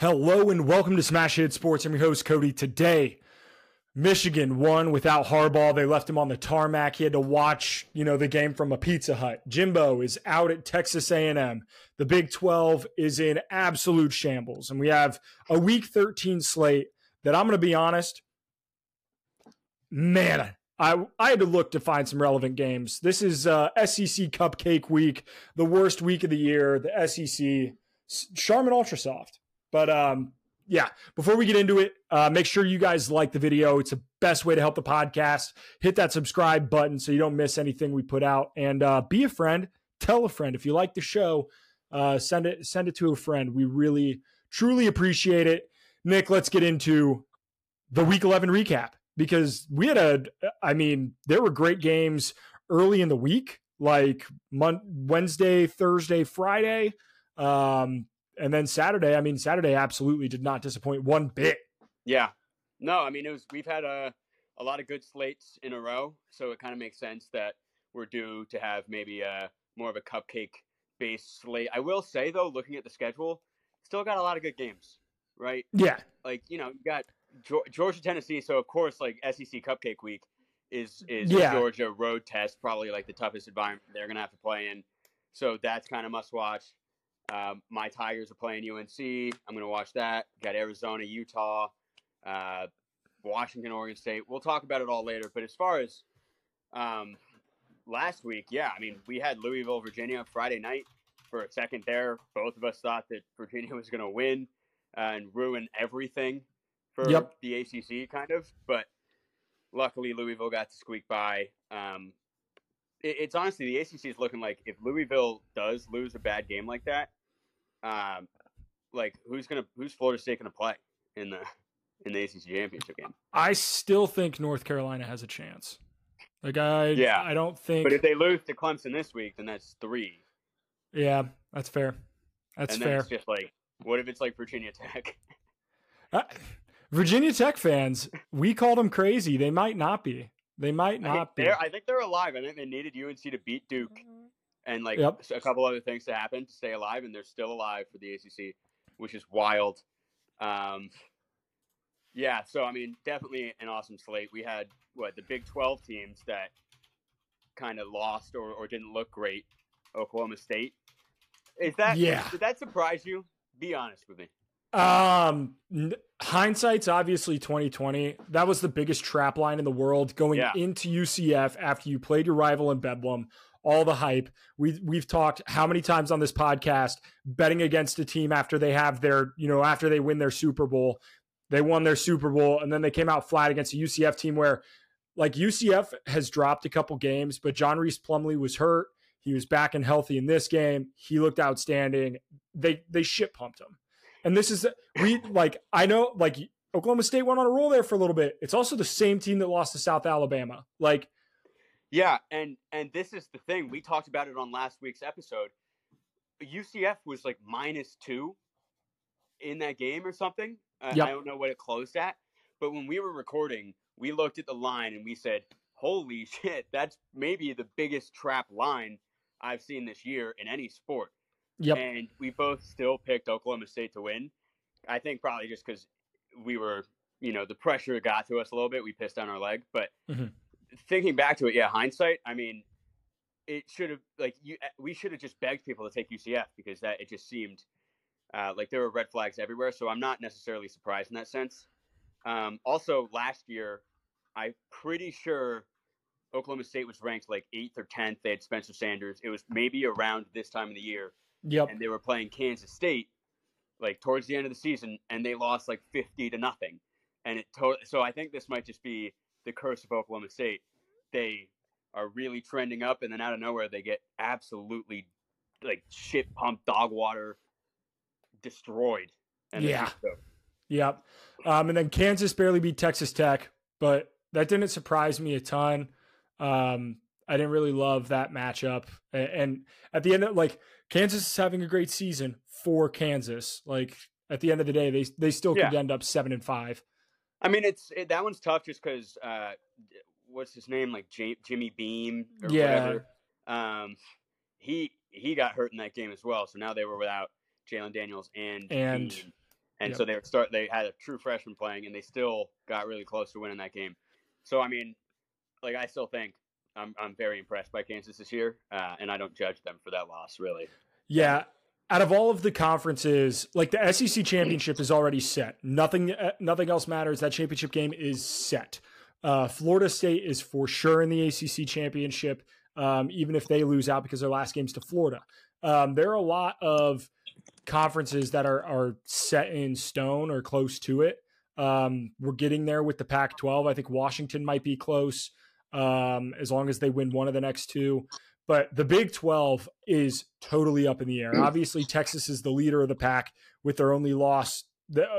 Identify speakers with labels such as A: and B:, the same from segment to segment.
A: Hello and welcome to Smash Hit Sports. I'm your host Cody. Today, Michigan won without Harbaugh. They left him on the tarmac. He had to watch, you know, the game from a Pizza Hut. Jimbo is out at Texas A&M. The Big 12 is in absolute shambles, and we have a Week 13 slate that I'm going to be honest, man, I I had to look to find some relevant games. This is uh, SEC Cupcake Week, the worst week of the year. The SEC, Charmin Ultra Soft. But um, yeah, before we get into it, uh, make sure you guys like the video. It's the best way to help the podcast. Hit that subscribe button so you don't miss anything we put out, and uh, be a friend. Tell a friend if you like the show. Uh, send it send it to a friend. We really truly appreciate it. Nick, let's get into the Week 11 recap because we had a. I mean, there were great games early in the week, like Mon- Wednesday, Thursday, Friday. Um, and then Saturday, I mean, Saturday absolutely did not disappoint one bit.
B: Yeah. No, I mean, it was, we've had a, a lot of good slates in a row. So it kind of makes sense that we're due to have maybe a more of a cupcake based slate. I will say, though, looking at the schedule, still got a lot of good games, right?
A: Yeah.
B: Like, you know, you got Georgia, Tennessee. So, of course, like SEC Cupcake Week is, is
A: Yeah.
B: Georgia road test, probably like the toughest environment they're going to have to play in. So that's kind of must watch. Um, my Tigers are playing UNC. I'm going to watch that. Got Arizona, Utah, uh, Washington, Oregon State. We'll talk about it all later. But as far as um, last week, yeah, I mean, we had Louisville, Virginia Friday night for a second there. Both of us thought that Virginia was going to win uh, and ruin everything for
A: Yep.
B: the ACC, kind of. But luckily, Louisville got to squeak by. Um, it, it's honestly the ACC is looking like if Louisville does lose a bad game like that, um, like who's gonna who's Florida State gonna play in the in the ACC championship game?
A: I still think North Carolina has a chance. Like I,
B: Yeah.
A: I don't think.
B: But if they lose to Clemson this week, then that's three,
A: yeah, that's fair. That's
B: and then
A: fair.
B: it's just like, what if it's like Virginia Tech?
A: Uh, Virginia Tech fans, we called them crazy. They might not be. They might
B: I
A: not be.
B: I think they're alive. I think they needed UNC to beat Duke and like
A: Yep.
B: a couple other things to happen to stay alive, and they're still alive for the ACC, which is wild. Um, yeah, so I mean, definitely an awesome slate. We had what the Big Twelve teams that kind of lost or, or didn't look great. Oklahoma State. Is that
A: Yeah.
B: Did that surprise you? Be honest with me.
A: Um, hindsight's obviously twenty twenty. That was the biggest trap line in the world going
B: Yeah.
A: into UCF after you played your rival in Bedlam. All the hype. We we've talked how many times on this podcast betting against a team after they have their you know after they win their Super Bowl. They won their Super Bowl and then they came out flat against a UCF team where like UCF has dropped a couple games, but John Rhys Plumlee was hurt. He was back and healthy in this game. He looked outstanding. They they shit pumped him. And this is we like I know like Oklahoma State went on a roll there for a little bit. It's also the same team that lost to South Alabama. Like
B: Yeah, and and this is the thing. We talked about it on last week's episode. UCF was like minus two in that game or something. Uh,
A: Yep.
B: I don't know what it closed at, but when we were recording, we looked at the line and we said, "Holy shit, that's maybe the biggest trap line I've seen this year in any sport."
A: yep.
B: And we both still picked Oklahoma State to win. I think probably just because we were, you know, the pressure got to us a little bit. We pissed on our leg. But
A: Mhm.
B: Thinking back to it, yeah, hindsight. I mean, it should have like you. eh, We should have just begged people to take UCF because that it just seemed uh, like there were red flags everywhere. So I'm not necessarily surprised in that sense. Um, also, last year, I'm pretty sure Oklahoma State was ranked like eighth or tenth. They had Spencer Sanders. It was maybe around this time of the year
A: Yep.
B: and they were playing Kansas State like towards the end of the season, and they lost like fifty to nothing. And it to- so I think this might just be the curse of Oklahoma State. They are really trending up, and then out of nowhere they get absolutely like shit pumped dog water destroyed. And
A: Yeah. Yep. Um, and then Kansas barely beat Texas Tech, but that didn't surprise me a ton. Um, I didn't really love that matchup. And at the end of like Kansas is having a great season for Kansas. Like at the end of the day, they they still could
B: Yeah.
A: end up seven and five.
B: I mean, it's it, that one's tough just because uh, what's his name, like J- Jimmy Beam or
A: Yeah.
B: whatever. Um, he he got hurt in that game as well, so now they were without Jalon Daniels and
A: And-
B: Beam. and
A: Yep.
B: so they were start. They had a true freshman playing, and they still got really close to winning that game. So I mean, like I still think I'm I'm very impressed by Kansas this year, uh, and I don't judge them for that loss really.
A: Yeah. Out of all of the conferences, like the SEC championship is already set. Nothing, uh, nothing else matters. That championship game is set. Uh, Florida State is for sure in the ACC championship, um, even if they lose out because their last game's to Florida. Um, there are a lot of conferences that are are set in stone or close to it. Um, we're getting there with the Pac-12. I think Washington might be close um, as long as they win one of the next two. But the Big 12 is totally up in the air. Obviously, Texas is the leader of the pack with their only loss,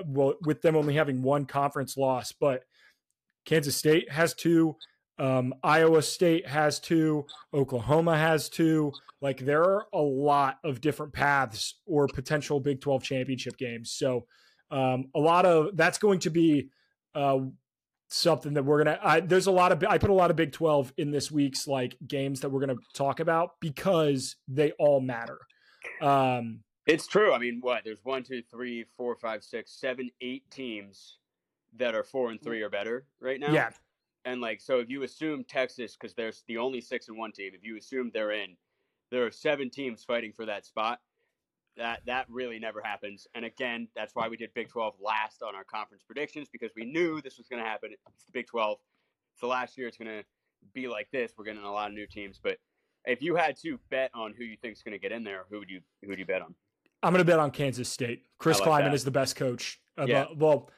A: well, with them only having one conference loss. But Kansas State has two, um, Iowa State has two, Oklahoma has two. Like there are a lot of different paths or potential Big 12 championship games. So um, a lot of that's going to be uh, something that we're gonna. I, there's a lot of I put a lot of Big 12 in this week's like games that we're gonna talk about because they all matter. Um,
B: It's true. I mean, what? There's one, two, three, four, five, six, seven, eight teams that are four and three or better right now.
A: yeah,
B: And like, so if you assume Texas, because there's the only six and one team, if you assume they're in, there are seven teams fighting for that spot. That that really never happens. And again, that's why we did Big 12 last on our conference predictions because we knew this was going to happen. It's the Big 12. So last year it's going to be like this. We're getting a lot of new teams, but if you had to bet on who you think is going to get in there, who would you who would you bet on?
A: I'm gonna bet on Kansas State. Chris
B: like
A: Klieman
B: that.
A: is the best coach. Uh,
B: Yeah.
A: well,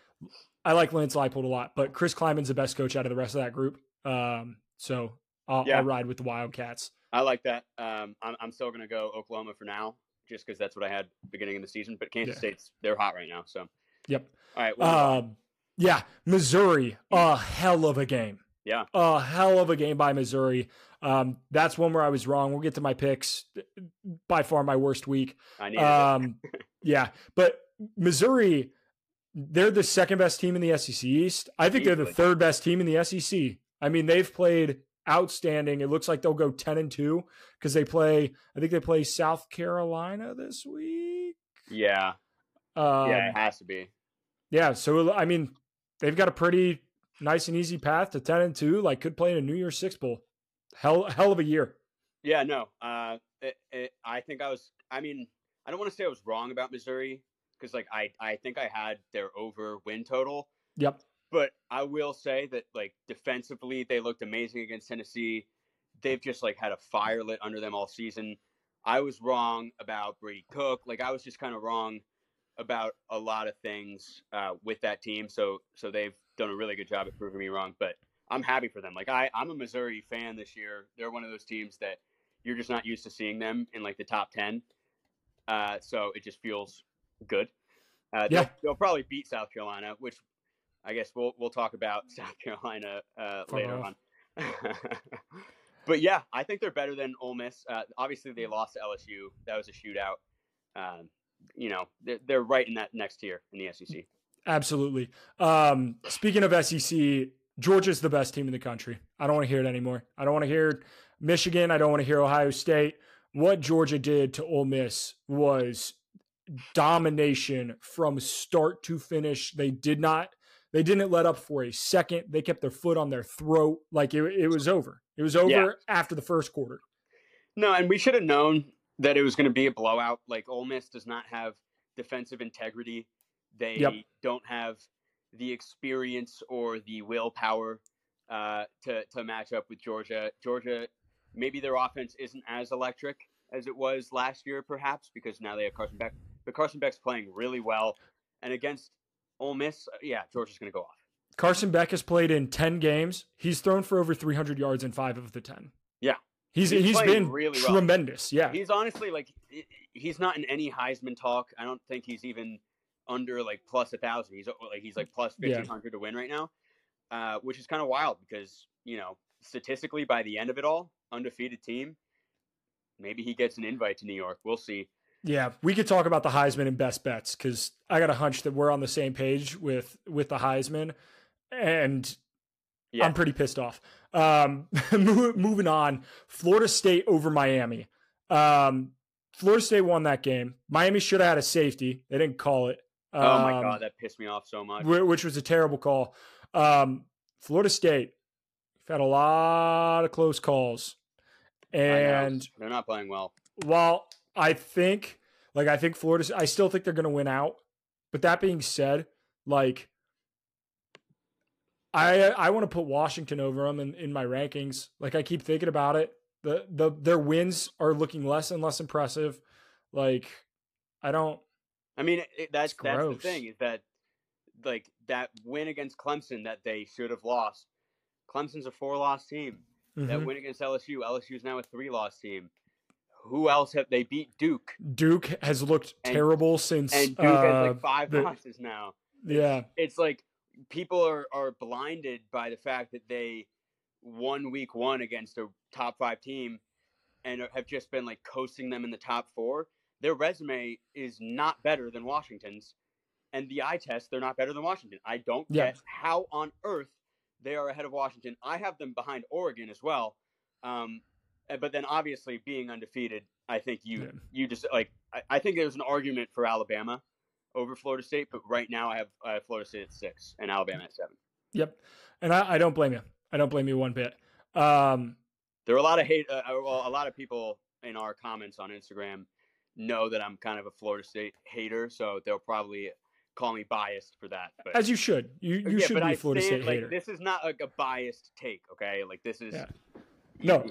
A: I like Lance Leipold a lot, but Chris Klieman's the best coach out of the rest of that group. Um, so I'll,
B: Yeah.
A: I'll ride with the Wildcats.
B: I like that. Um, I'm, I'm still going to go Oklahoma for now, just because that's what I had beginning of the season. But Kansas
A: Yeah.
B: State's they're hot right now. So
A: Yep.
B: all right, well,
A: Um, yeah, Missouri, a hell of a game.
B: Yeah.
A: a hell of a game by Missouri. Um, that's one where I was wrong. We'll get to my picks. By far, my worst week.
B: I need it.
A: Um, yeah, but Missouri, they're the second best team in the SEC East. I think they're the third best team in the SEC. I mean, they've played outstanding. It looks like they'll go ten and two because they play. I think they play South Carolina this week.
B: yeah,
A: Um,
B: yeah, it has to be.
A: yeah, so I mean, they've got a pretty nice and easy path to ten and two. Like, could play in a New Year's Six bowl. Hell, hell of a year.
B: Yeah, no. Uh, it, it, I think I was. I mean, I don't want to say I was wrong about Missouri because, like, I I think I had their over win total.
A: Yep.
B: But I will say that, like, defensively, they looked amazing against Tennessee. They've just like had a fire lit under them all season. I was wrong about Brady Cook. Like, I was just kind of wrong about a lot of things uh, with that team. So, so they've done a really good job at proving me wrong. But I'm happy for them. Like, I I'm a Missouri fan this year. They're one of those teams that you're just not used to seeing them in like the top ten. Uh, so it just feels good. Uh, they'll,
A: Yeah.
B: they'll probably beat South Carolina, which I guess we'll we'll talk about South Carolina uh, later on. but yeah, I think they're better than Ole Miss. Uh, obviously, they lost to LSU. That was a shootout. Um, you know, they're, they're right in that next tier in the SEC.
A: Absolutely. Um, speaking of SEC, Georgia's the best team in the country. I don't want to hear it anymore. I don't want to hear Michigan. I don't want to hear Ohio State. What Georgia did to Ole Miss was domination from start to finish. They did not. They didn't let up for a second. They kept their foot on their throat. Like it, it was over. It was over
B: Yeah.
A: after the first quarter.
B: No, and we should have known that it was going to be a blowout. Like Ole Miss does not have defensive integrity. They
A: Yep.
B: don't have the experience or the willpower uh, to to match up with Georgia. Georgia, maybe their offense isn't as electric as it was last year, perhaps because now they have Carson Beck. But Carson Beck's playing really well, and against Ole Miss, uh, yeah, Georgia's going to go off.
A: Carson Beck has played in 10 games. He's thrown for over 300 yards in five of the 10.
B: Yeah.
A: He's
B: He's
A: he's been
B: really well.
A: tremendous. Yeah.
B: He's honestly like he's not in any Heisman talk. I don't think he's even under like plus a thousand. He's like he's like plus
A: Yeah.
B: fifteen hundred to win right now, uh, which is kind of wild because you know statistically by the end of it all, undefeated team. Maybe he gets an invite to New York. We'll see.
A: Yeah, we could talk about the Heisman and best bets because I got a hunch that we're on the same page with with the Heisman, and
B: Yeah,
A: I'm pretty pissed off. Um, moving on, Florida State over Miami. Um, Florida State won that game. Miami should have had a safety. They didn't call it.
B: oh my
A: um,
B: god, that pissed me off so much.
A: which was a terrible call. Um, Florida State had a lot of close calls, and
B: they're not playing well.
A: while I think, like, I think Florida, I still think they're going to win out. But that being said, like, I I want to put Washington over them in, in my rankings. Like, I keep thinking about it. The the their wins are looking less and less impressive. Like, I don't.
B: I mean, it, that's that's the thing is that like that win against Clemson that they should have lost. Clemson's a four-loss team. That
A: Mhm.
B: win against LSU, LSU is now a three-loss team. Who else have they beat? Duke,
A: Duke has looked
B: And-
A: terrible since.
B: and Duke has
A: uh,
B: like five
A: the-
B: losses now.
A: yeah,
B: It's like people are are blinded by the fact that they won week one against a top five team and have just been like coasting them in the top four. Their resume is not better than Washington's, and the eye test they're not better than Washington. I don't
A: Yeah.
B: get how on earth they are ahead of Washington. I have them behind Oregon as well. Um, uh, but then obviously being undefeated, I think you
A: Yeah.
B: you just like I, I think there's an argument for Alabama over Florida State, but right now I have uh, Florida State at six and Alabama at seven.
A: Yep. And I, I don't blame you. I don't blame you one bit. Um,
B: There are a lot of hate. Uh, uh, well, a lot of people in our comments on Instagram know that I'm kind of a Florida State hater, so they'll probably call me biased for that. But
A: as you should. You you
B: yeah,
A: should be
B: I
A: Florida
B: stand,
A: State
B: like,
A: hater.
B: This is not like a biased take, okay? Like this is
A: Yeah. No,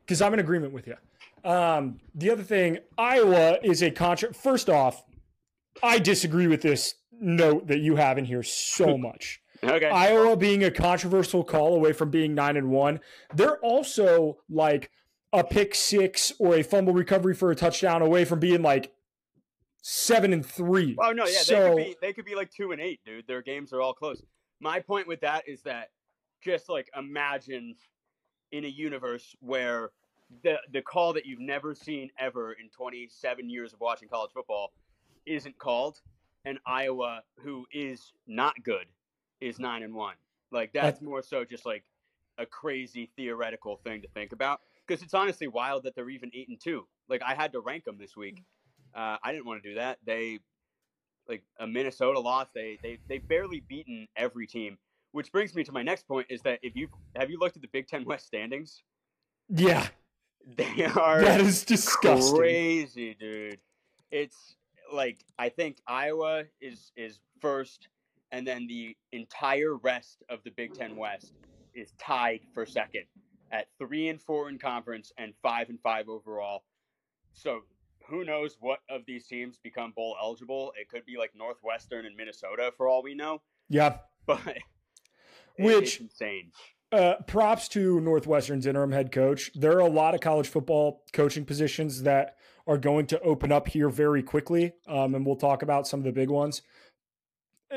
A: because I'm in agreement with you. Um, the other thing, Iowa is a contra. First off, I disagree with this note that you have in here so much.
B: okay.
A: Iowa being a controversial call away from being nine and one. They're also like a pick six or a fumble recovery for a touchdown away from being like seven and three.
B: Oh no, yeah, they
A: So
B: could be they could be like two and eight, dude. Their games are all close. My point with that is that just like imagine in a universe where the the call that you've never seen ever in 27 years of watching college football isn't called, and Iowa, who is not good, is nine and one. Like that's more so just like a crazy theoretical thing to think about because it's honestly wild that they're even eight and two. Like I had to rank them this week. Uh, I didn't want to do that. They like a Minnesota loss. They they they barely beaten every team. Which brings me to my next point: is that if you have you looked at the Big Ten West standings,
A: yeah,
B: they are
A: that is disgusting.
B: crazy, dude. It's like I think Iowa is is first, and then the entire rest of the Big Ten West is tied for second at three and four in conference and five and five overall. So who knows what of these teams become bowl eligible? It could be like Northwestern and Minnesota for all we know,
A: Yeah.
B: but
A: Which-
B: insane.
A: Uh, props to Northwestern's interim head coach. There are a lot of college football coaching positions that are going to open up here very quickly, um, and we'll talk about some of the big ones.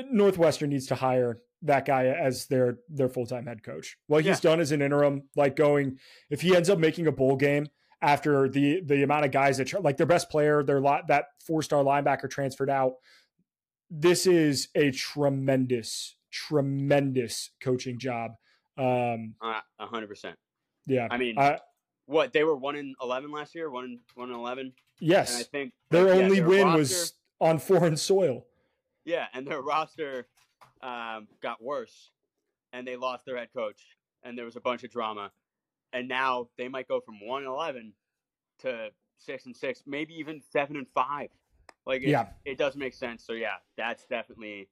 A: Northwestern needs to hire that guy as their their full time head coach. What he's done as an interim, like going, if he ends up making a bowl game after the the amount of guys that like their best player, their lot that four star linebacker transferred out. This is a tremendous, tremendous coaching job. Um,
B: Uh, A hundred percent.
A: yeah,
B: I mean,
A: uh,
B: What they were one in eleven last year, one in one in eleven, and I think
A: their
B: like, yeah,
A: only
B: their
A: win
B: roster-
A: was on foreign soil.
B: Yeah, and their roster um, got worse, and they lost their head coach, and there was a bunch of drama, and now they might go from one and eleven to six and six, maybe even seven and five. Like, it,
A: Yeah,
B: it does make sense. So yeah, that's definitely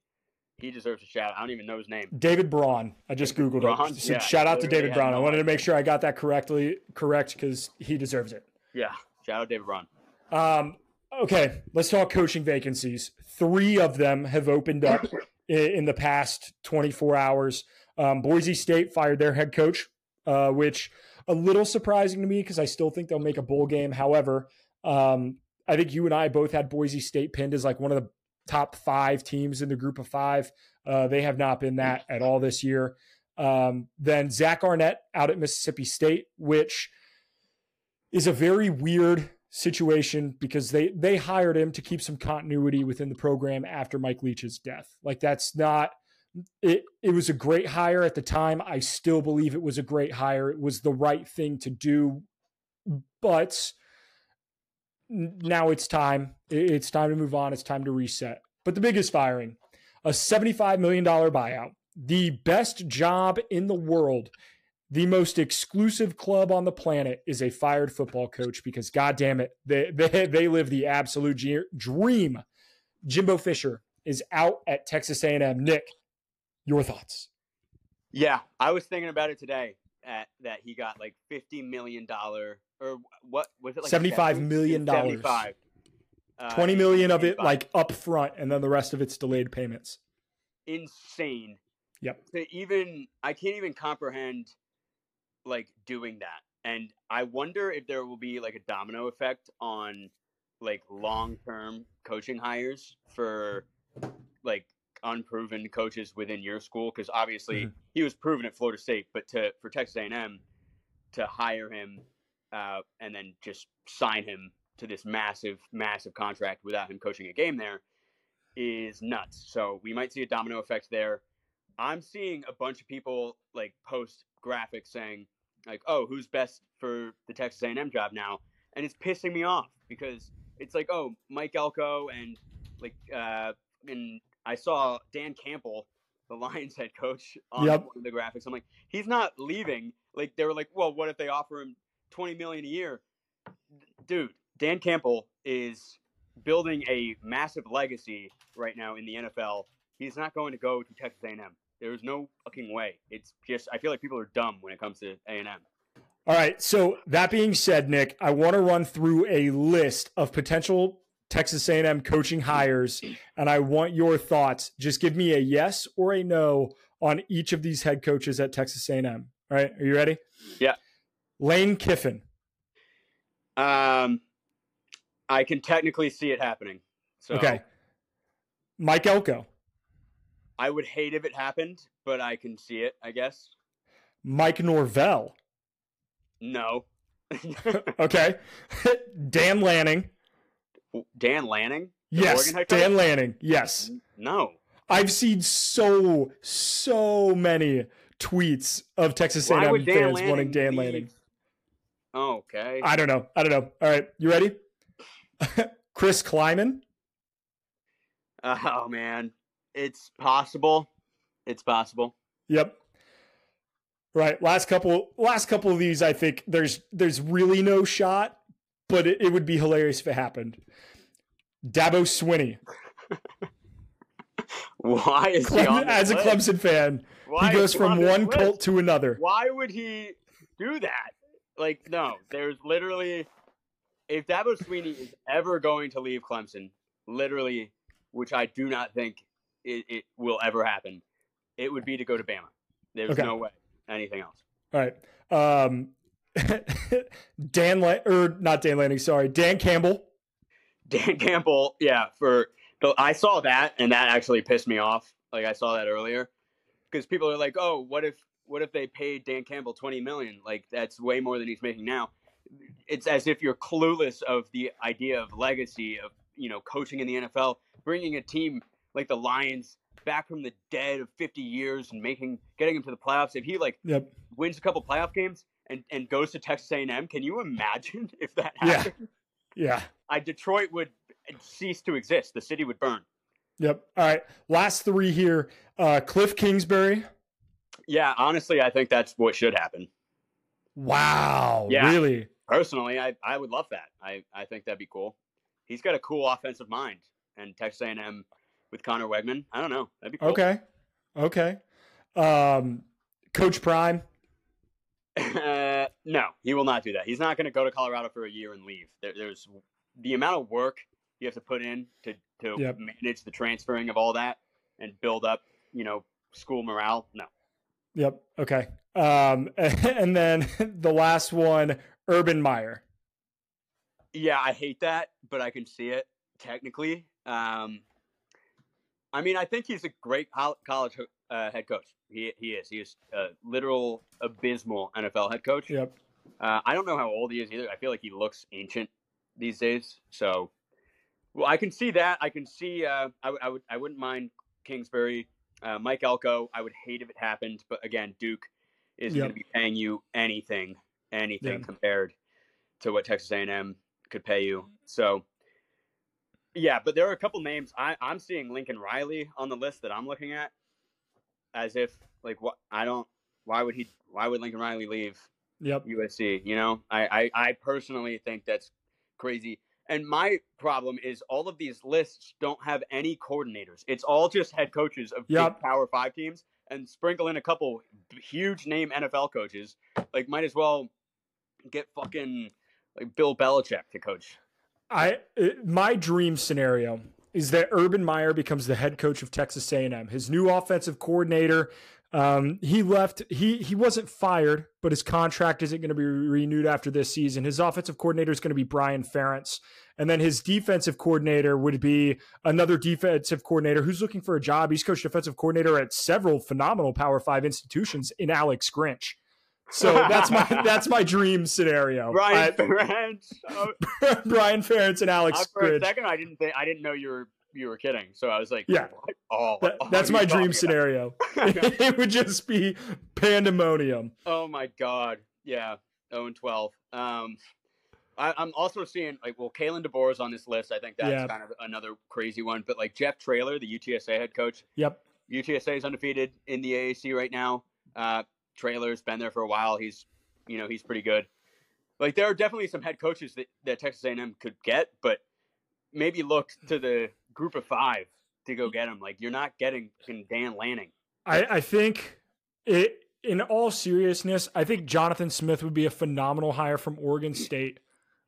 B: he deserves a shout. I don't even know his name.
A: David Braun. I just googled
B: Braun?
A: it. Said,
B: Yeah,
A: shout out to David Braun. I
B: no
A: wanted to make sure I got that correctly correct because he deserves it.
B: Yeah, shout out David Braun.
A: Um, okay, let's talk coaching vacancies. Three of them have opened up i- in the past 24 hours. Um, Boise State fired their head coach, uh, which a little surprising to me because I still think they'll make a bowl game. However, um, I think you and I both had Boise State pinned as like one of the top five teams in the group of five. Uh, they have not been that at all this year. Um, then Zach Arnett out at Mississippi State, which is a very weird situation because they they hired him to keep some continuity within the program after Mike Leach's death. Like that's not it it was a great hire at the time. I still believe it was a great hire. It was the right thing to do. But now it's time. It's time to move on. It's time to reset. but the biggest firing, a $75 million buyout, the best job in the world, the most exclusive club on the planet is a fired football coach because, God damn it, they, they, they live the absolute dream. Jimbo Fisher is out at Texas A&M. Nick, your thoughts?
B: Yeah, I was thinking about it today. At, that he got like fifty million dollar or what was it like
A: seventy-five million dollars? Uh, Twenty million of it like up front, and then the rest of it's delayed payments.
B: Insane.
A: Yep.
B: To even I can't even comprehend like doing that, and I wonder if there will be like a domino effect on like long-term coaching hires for like unproven coaches within your school because obviously mm-hmm. he was proven at Florida State, but to for Texas A&M to hire him uh, and then just sign him to this massive, massive contract without him coaching a game there is nuts. So we might see a domino effect there. I'm seeing a bunch of people like post graphics saying like, "Oh, who's best for the Texas A&M job now?" And it's pissing me off because it's like, "Oh, Mike Elko and like uh and I saw Dan Campbell, the Lions head coach, on yep. one of the graphics. I'm like, he's not leaving. Like they were like, well, what if they offer him 20 million a year? Dude, Dan Campbell is building a massive legacy right now in the NFL. He's not going to go to Texas A&M. There's no fucking way. It's just I feel like people are dumb when it comes to A&M.
A: All right. So that being said, Nick, I want to run through a list of potential Texas A&M coaching hires, and I want your thoughts. Just give me a yes or a no on each of these head coaches at Texas A&M. All right, are you ready?
B: Yeah.
A: Lane Kiffin.
B: Um, I can technically see it happening. So.
A: Okay. Mike Elko.
B: I would hate if it happened, but I can see it. I guess.
A: Mike Norvell.
B: No.
A: okay. Dan Lanning.
B: Dan Lanning?
A: Yes, Dan Lanning. Yes.
B: No.
A: I've seen so so many tweets of Texas A&M fans Lanning wanting Dan leave? Lanning.
B: okay.
A: I don't know. I don't know. All right, you ready? Chris Klieman.
B: Oh man, it's possible. It's possible.
A: Yep. Right. Last couple. Last couple of these, I think there's there's really no shot but it, it would be hilarious if it happened. Dabo Swinney.
B: Why is he on
A: as
B: list?
A: a Clemson fan? Why he goes from one cult to another.
B: Why would he do that? Like, no, there's literally if Dabo Swinney is ever going to leave Clemson, literally, which I do not think it, it will ever happen, it would be to go to Bama. There's okay. no way anything else.
A: All right. Um, Dan La- or not Dan Lanning, sorry, Dan Campbell.
B: Dan Campbell, yeah, for I saw that and that actually pissed me off. Like I saw that earlier because people are like, "Oh, what if what if they paid Dan Campbell 20 million? Like that's way more than he's making now." It's as if you're clueless of the idea of legacy of, you know, coaching in the NFL, bringing a team like the Lions back from the dead of 50 years and making getting him to the playoffs. If he like
A: yep.
B: wins a couple playoff games, and, and goes to Texas A&M. Can you imagine if that happened?
A: Yeah. Yeah.
B: I Detroit would cease to exist. The city would burn.
A: Yep. All right. Last three here. Uh, Cliff Kingsbury.
B: Yeah, honestly, I think that's what should happen.
A: Wow. Yeah. Really?
B: Personally, I, I would love that. I, I think that'd be cool. He's got a cool offensive mind, and Texas A&M with Conner Weigman. I don't know. That'd be cool.
A: Okay. Okay. Um, Coach Prime.
B: Uh, no, he will not do that. He's not going to go to Colorado for a year and leave. There, there's the amount of work you have to put in to to yep. manage the transferring of all that and build up, you know, school morale. No.
A: Yep. Okay. Um, and then the last one, Urban Meyer.
B: Yeah, I hate that, but I can see it technically. Um, I mean, I think he's a great college uh, head coach. He he is. He is a literal abysmal NFL head coach.
A: Yep.
B: Uh, I don't know how old he is either. I feel like he looks ancient these days. So, well, I can see that. I can see. Uh, I, I would. I wouldn't mind Kingsbury, uh, Mike Elko. I would hate if it happened, but again, Duke is yep. going to be paying you anything, anything yep. compared to what Texas A&M could pay you. So, Yeah, but there are a couple names. I, I'm seeing Lincoln Riley on the list that I'm looking at, as if like what I don't. Why would he? Why would Lincoln Riley leave
A: Yep.
B: USC? You know, I I, I personally think that's crazy. And my problem is all of these lists don't have any coordinators. It's all just head coaches of
A: Yep.
B: big Power Five teams, and sprinkle in a couple huge name NFL coaches. Like, might as well get fucking like Bill Belichick to coach.
A: I it, my dream scenario is that Urban Meyer becomes the head coach of Texas A&M. His new offensive coordinator, um, he left. He he wasn't fired, but his contract isn't going to be renewed after this season. His offensive coordinator is going to be Brian Ferentz, and then his defensive coordinator would be another defensive coordinator who's looking for a job. He's coached defensive coordinator at several phenomenal Power Five institutions in Alex Grinch. So that's my that's my dream scenario.
B: Brian Ferentz. Oh,
A: Brian Ferentz and Alex
B: uh, for a second, I didn't think I didn't know you were you were kidding. So I was like,
A: Yeah.
B: Oh,
A: That-
B: oh,
A: that's my dream scenario. it would just be pandemonium.
B: Oh my god. Yeah. 0 and 12. Um I, I'm also seeing like well, Kalen DeBoer is on this list. I think that's
A: Yeah.
B: kind of another crazy one. But like Jeff Traylor, the UTSA head coach,
A: Yep.
B: UTSA is undefeated in the AAC right now. Uh, Traylor's been there for a while. He's, you know, he's pretty good. Like there are definitely some head coaches that, that Texas A&M could get, but maybe look to the group of five to go get him. Like you're not getting Dan Lanning.
A: I, I think it in all seriousness, I think Jonathan Smith would be a phenomenal hire from Oregon State.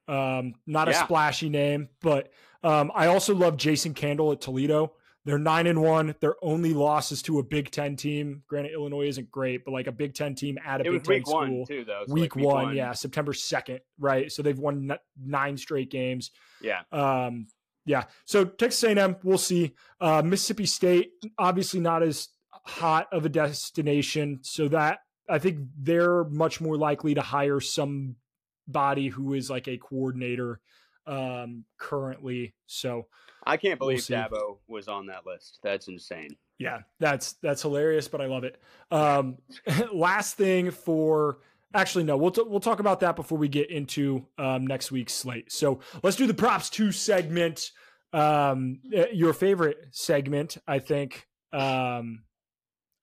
A: Um, not a splashy name, but um, I also love Jason Candle at Toledo. They're nine and one. Their only loss is to a Big Ten team. Granted, Illinois isn't great, but like a Big Ten team at a
B: It
A: Big
B: was
A: Ten
B: week
A: school.
B: one too, though. so,
A: week,
B: like,
A: one, yeah, September second, right? So they've won nine straight games.
B: yeah.
A: Um, yeah. So Texas A&M, we'll see. Uh, Mississippi State, obviously not as hot of a destination, so that I think they're much more likely to hire somebody who is like a coordinator um, currently. So
B: I can't
A: We'll
B: believe
A: see.
B: Dabo was on that list. That's insane.
A: yeah, that's that's hilarious, but I love it. Um, last thing for. Actually, no. We'll t- we'll talk about that before we get into um, next week's slate. So let's do the props two segment. Um, your favorite segment, I think. Um,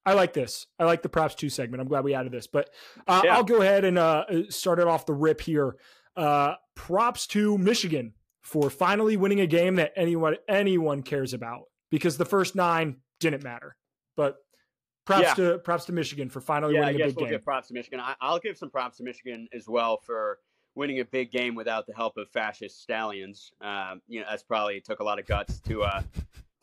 A: I like this. I like the props two segment. I'm glad we added this, but uh,
B: Yeah.
A: I'll go ahead and uh, start it off the rip here. Uh, props to Michigan for finally winning a game that anyone anyone cares about because the first nine didn't matter. But props
B: Yeah.
A: to props to Michigan for finally
B: Yeah, I
A: winning a big
B: we'll
A: game.
B: give props to Michigan. I, I'll give some props to Michigan as well for winning a big game without the help of fascist stallions. Um, you know, that's probably took a lot of guts to uh,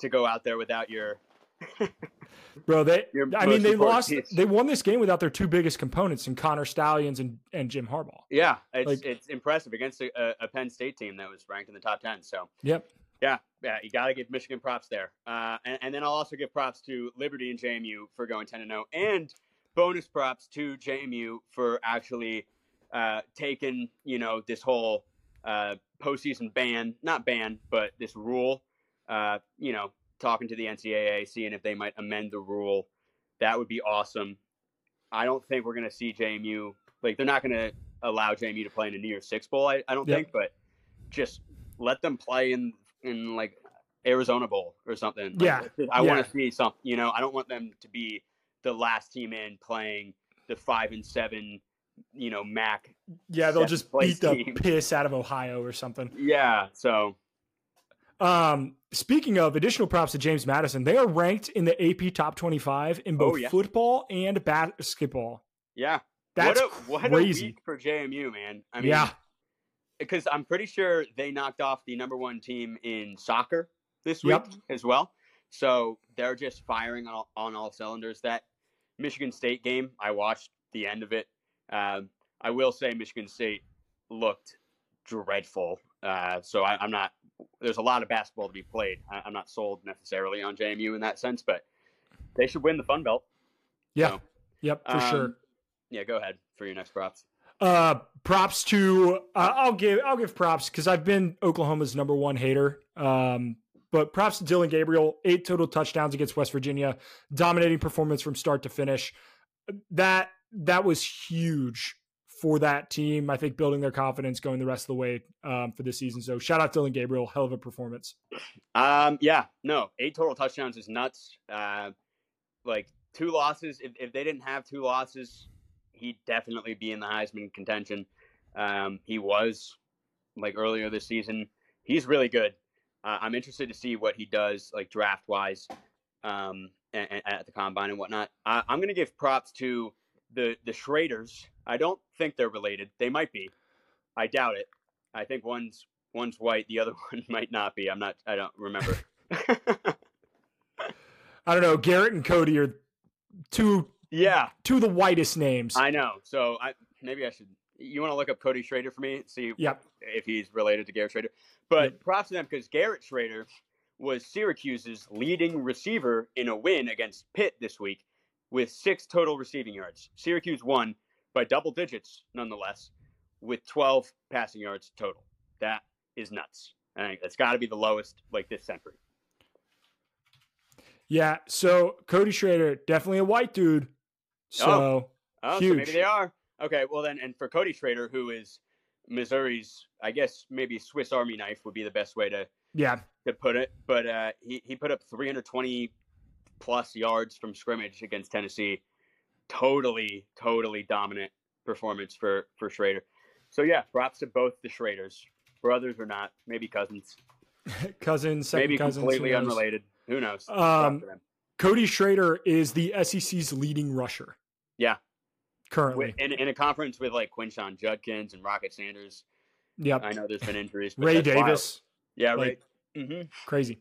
B: to go out there without your.
A: Bro, they
B: Your
A: I mean they lost they won this game without their two biggest components in Connor Stalions and, and Jim Harbaugh.
B: Yeah, it's
A: Like-
B: it's impressive against a, a- Penn State team that was ranked in the top ten. So
A: Yep.
B: yeah, yeah, you got to give Michigan props there. Uh, and, and then I'll also give props to Liberty and JMU for going ten and zero, and bonus props to JMU for actually uh, taking you know this whole uh, postseason ban, not ban, but this rule. Uh, you know, talking to the NCAA, seeing if they might amend the rule. That would be awesome. I don't think we're going to see JMU like they're not going to allow JMU to play in a New Year's Six bowl. I, I don't
A: Yep.
B: think, but just let them play in in like Arizona Bowl or something. Like,
A: Yeah,
B: I
A: yeah.
B: want to see something. You know, I don't want them to be the last team in playing the five and seven. You know, MAC.
A: Yeah, they'll just beat the
B: team.
A: piss out of Ohio or something.
B: Yeah. So
A: Um, speaking of additional props to James Madison, they are ranked in the AP top 25 in both
B: Oh, yeah.
A: football and basketball.
B: yeah.
A: That's
B: what a, what
A: crazy.
B: a week for JMU, man. I mean,
A: yeah,
B: because I'm pretty sure they knocked off the number one team in soccer this week
A: Yep.
B: as well. So they're just firing on all, on all cylinders. That Michigan State game, I watched the end of it. Um, I will say Michigan State looked dreadful. Uh, so I, I'm not. There's a lot of basketball to be played. I, I'm not sold necessarily on JMU in that sense, but they should win the Fun Belt.
A: yeah,
B: So,
A: yep, for sure.
B: um, Yeah, go ahead for your next props.
A: Uh, props to uh, I'll give I'll give props because I've been Oklahoma's number one hater. Um, but props to Dillon Gabriel, eight total touchdowns against West Virginia, dominating performance from start to finish. That that was huge for that team. I think building their confidence going the rest of the way um, for this season. So shout out Dillon Gabriel, hell of a performance.
B: Um, yeah, no, eight total touchdowns is nuts. Uh, like two losses. If, if they didn't have two losses, he'd definitely be in the Heisman contention. Um, he was like earlier this season. He's really good. Uh, I'm interested to see what he does like draft wise um, at the combine and whatnot. I, I'm going to give props to the the Schraders. I don't think they're related. They might be. I doubt it. I think one's one's white, the other one might not be. I'm not. I don't remember.
A: I don't know. Garrett and Cody are two.
B: Yeah,
A: two of the whitest names.
B: I know. So I maybe I should. You want to look up Cody Schrader for me? See
A: yep.
B: if he's related to Garrett Shrader. But yep. props to them because Garrett Shrader was Syracuse's leading receiver in a win against Pitt this week with six total receiving yards. Syracuse won by double digits, nonetheless, with 12 passing yards total. That is nuts. I think that's got to be the lowest like this century.
A: Yeah. So Cody Schrader, definitely a white dude. So, oh.
B: Oh, huge. so maybe they are. Okay. Well, then, and for Cody Schrader, who is Missouri's, I guess maybe Swiss Army knife would be the best way to
A: yeah
B: to put it. But uh, he he put up 320 plus yards from scrimmage against Tennessee. Totally, totally dominant performance for for Schrader. So yeah, props to both the Schraders, brothers or not, maybe cousins.
A: cousins,
B: maybe
A: cousins,
B: completely who unrelated. Who knows?
A: Um, Cody Schrader is the SEC's leading rusher.
B: Yeah,
A: currently
B: in, in a conference with like Quinshon Judkins and Rocket Sanders.
A: Yep,
B: I know there's been injuries.
A: Ray Davis.
B: Wild. Yeah,
A: like,
B: Ray. Mm-hmm.
A: Crazy.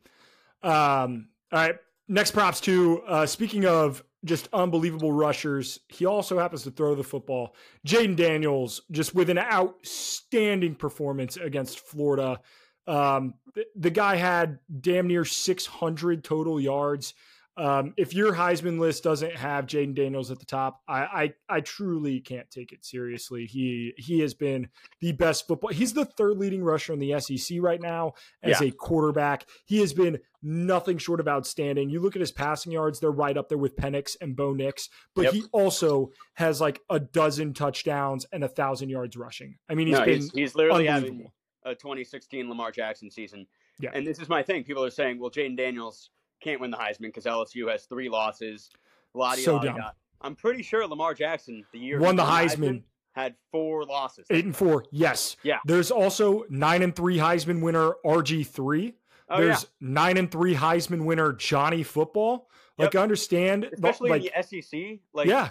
A: Um, all right, next props to uh, speaking of just unbelievable rushers. He also happens to throw the football. Jayden Daniels, just with an outstanding performance against Florida. Um, the, guy had damn near 600 total yards. Um, if your Heisman list doesn't have Jayden Daniels at the top, I, I, I truly can't take it seriously. He he has been the best football. He's the third leading rusher in the SEC right now as yeah. a quarterback. He has been nothing short of outstanding. You look at his passing yards; they're right up there with Penix and Bo Nix. But yep. he also has like a dozen touchdowns and a thousand yards rushing. I mean, he's no, been
B: he's, he's literally having a 2016 Lamar Jackson season.
A: Yeah,
B: and this is my thing. People are saying, "Well, Jayden Daniels." Can't win the Heisman because LSU has three losses. La
A: so dumb.
B: I'm pretty sure Lamar Jackson, the year
A: won the Heisman, Heisman,
B: had four losses.
A: Eight and four, yes.
B: Yeah.
A: There's also nine and three Heisman winner RG three. Oh, There's yeah. nine and three Heisman winner Johnny Football. Like yep. I understand,
B: especially
A: like,
B: in the SEC. Like
A: yeah,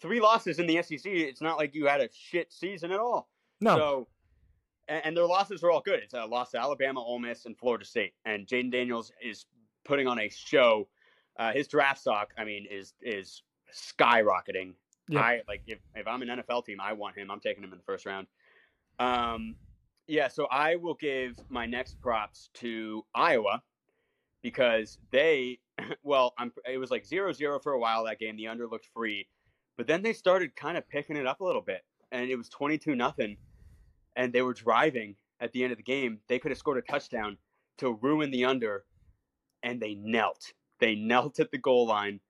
B: three losses in the SEC. It's not like you had a shit season at all.
A: No.
B: So, and, and their losses are all good. It's a loss to Alabama, Ole Miss, and Florida State. And Jayden Daniels is putting on a show. Uh, his draft stock, I mean, is is skyrocketing. Yeah. I like if, if I'm an NFL team, I want him. I'm taking him in the first round. Um, yeah, so I will give my next props to Iowa because they, well, I'm, it was like zero zero for a while that game. The under looked free, but then they started kind of picking it up a little bit, and it was 22 nothing, and they were driving at the end of the game. They could have scored a touchdown to ruin the under, and they knelt. They knelt at the goal line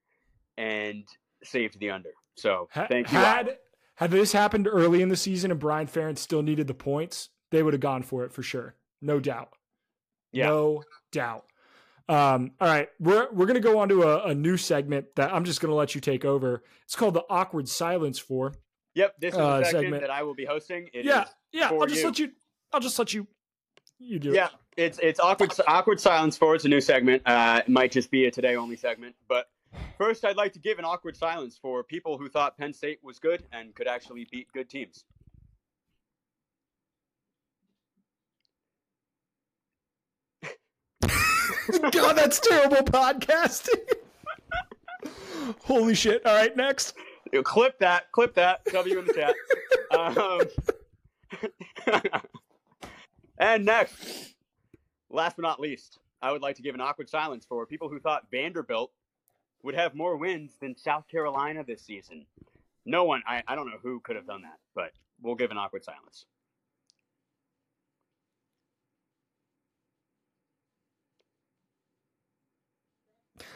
B: and saved the under. So thank you.
A: Had, had this happened early in the season and Brian Ferentz still needed the points, they would have gone for it for sure. No doubt.
B: Yeah.
A: No doubt. Um, all right, we're we're gonna go on to a, a new segment that I'm just gonna let you take over. It's called the awkward silence for.
B: Yep, this is uh, segment that I will be hosting. It
A: yeah, yeah. I'll just you. let you. I'll just let you. You do.
B: Yeah,
A: it.
B: It's it's awkward awkward silence for. It's a new segment. Uh, it might just be a today only segment, but first I'd like to give an awkward silence for people who thought Penn State was good and could actually beat good teams.
A: God, that's terrible podcasting. Holy shit. All right, next.
B: You clip that. Clip that. W in the chat. Um, and next, last but not least, I would like to give an awkward silence for people who thought Vanderbilt would have more wins than South Carolina this season. No one, I, I don't know who could have done that, but we'll give an awkward silence.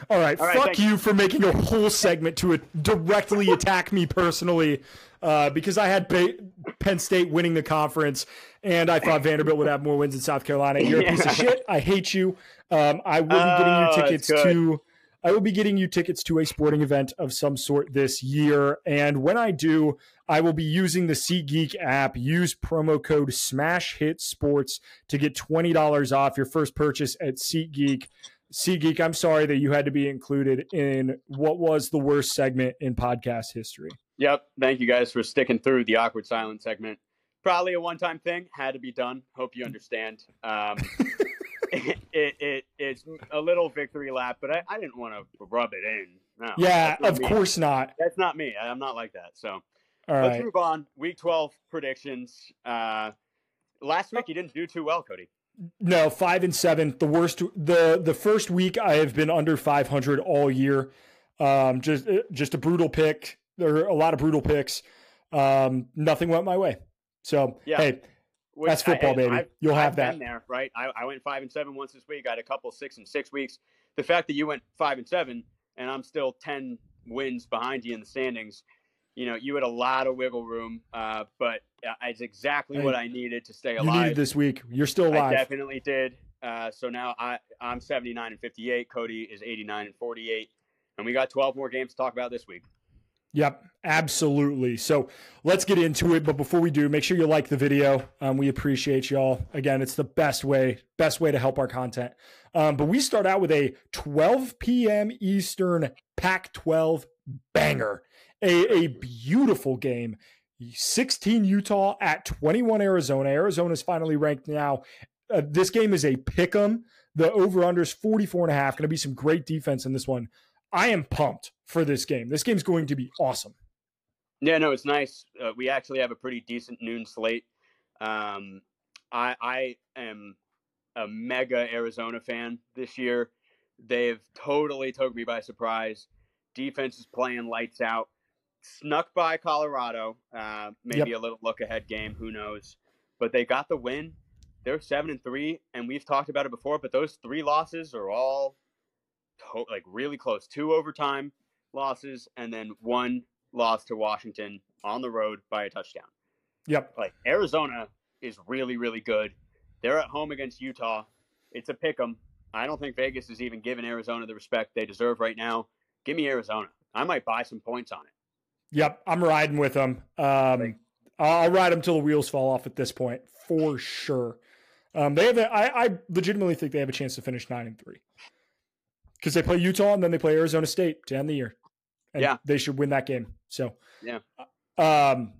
A: All right,
B: All right,
A: fuck you for making a whole segment to directly attack me personally uh, because I had Penn State winning the conference and I thought Vanderbilt would have more wins in South Carolina. You're a piece of shit. I hate you. Um, I will be getting you
B: Oh,
A: tickets to. I will be getting you tickets to a sporting event of some sort this year, and when I do, I will be using the SeatGeek app. Use promo code Smash Hit to get twenty dollars off your first purchase at SeatGeek. SeatGeek, I'm sorry that you had to be included in what was the worst segment in podcast history.
B: Yep. Thank you guys for sticking through the awkward silence segment. Probably a one-time thing. Had to be done. Hope you understand. Um, it, it, it it's a little victory lap, but I, I didn't want to rub it in. No,
A: Yeah, of
B: me.
A: course not.
B: That's not me. I'm not like that. So
A: All
B: let's
A: right.
B: move on. Week 12 predictions. Uh, last week you didn't do too well, Cody.
A: No, five and seven. The worst. The the first week I have been under five hundred all year. Um, just just a brutal pick. There are a lot of brutal picks. Um, nothing went my way. So
B: Yeah.
A: hey,
B: Which
A: That's football,
B: I-
A: baby.
B: I've-
A: You'll have
B: I've
A: that.
B: There, right? I, I went five and seven once this week. I had a couple six and six weeks. The fact that you went five and seven, and I'm still ten wins behind you in the standings. You know, you had a lot of wiggle room, uh, but uh, it's exactly
A: Hey,
B: what I needed to stay
A: you
B: alive.
A: needed this week. You're still alive.
B: I definitely did. Uh, so now I, I'm 79 and 58. Cody is 89 and 48. And we got 12 more games to talk about this week.
A: Yep, absolutely. So let's get into it. But before we do, make sure you like the video. Um, we appreciate y'all. Again, it's the best way, best way to help our content. Um, but we start out with a 12 p.m. Eastern Pac-12 banger, a, a beautiful game. 16 Utah at 21 Arizona. Arizona is finally ranked now. Uh, this game is a pick 'em. The over-under is 44 and a half. Going to be some great defense in this one. I am pumped for this game. This game's going to be awesome.
B: Yeah, no, it's nice. Uh, we actually have a pretty decent noon slate. Um, I, I am a mega Arizona fan this year. They've totally took me by surprise. Defense is playing lights out. Snuck by Colorado. Uh, maybe a little look ahead game. Who knows? But they got the win. They're seven and three, and we've talked about it before. But those three losses are all like really close. Two overtime losses, and then one loss to Washington on the road by a touchdown.
A: Yep.
B: Like Arizona is really, really good. They're at home against Utah. It's a pick 'em. I don't think Vegas is even giving Arizona the respect they deserve right now. Give me Arizona. I might buy some points on it.
A: Yep. I'm riding with them. Um, I'll ride them till the wheels fall off at this point for sure. Um, they have. A, I, I legitimately think they have a chance to finish nine and three because they play Utah and then they play Arizona State to end the year. And
B: Yeah.
A: they should win that game. So
B: Yeah.
A: Um,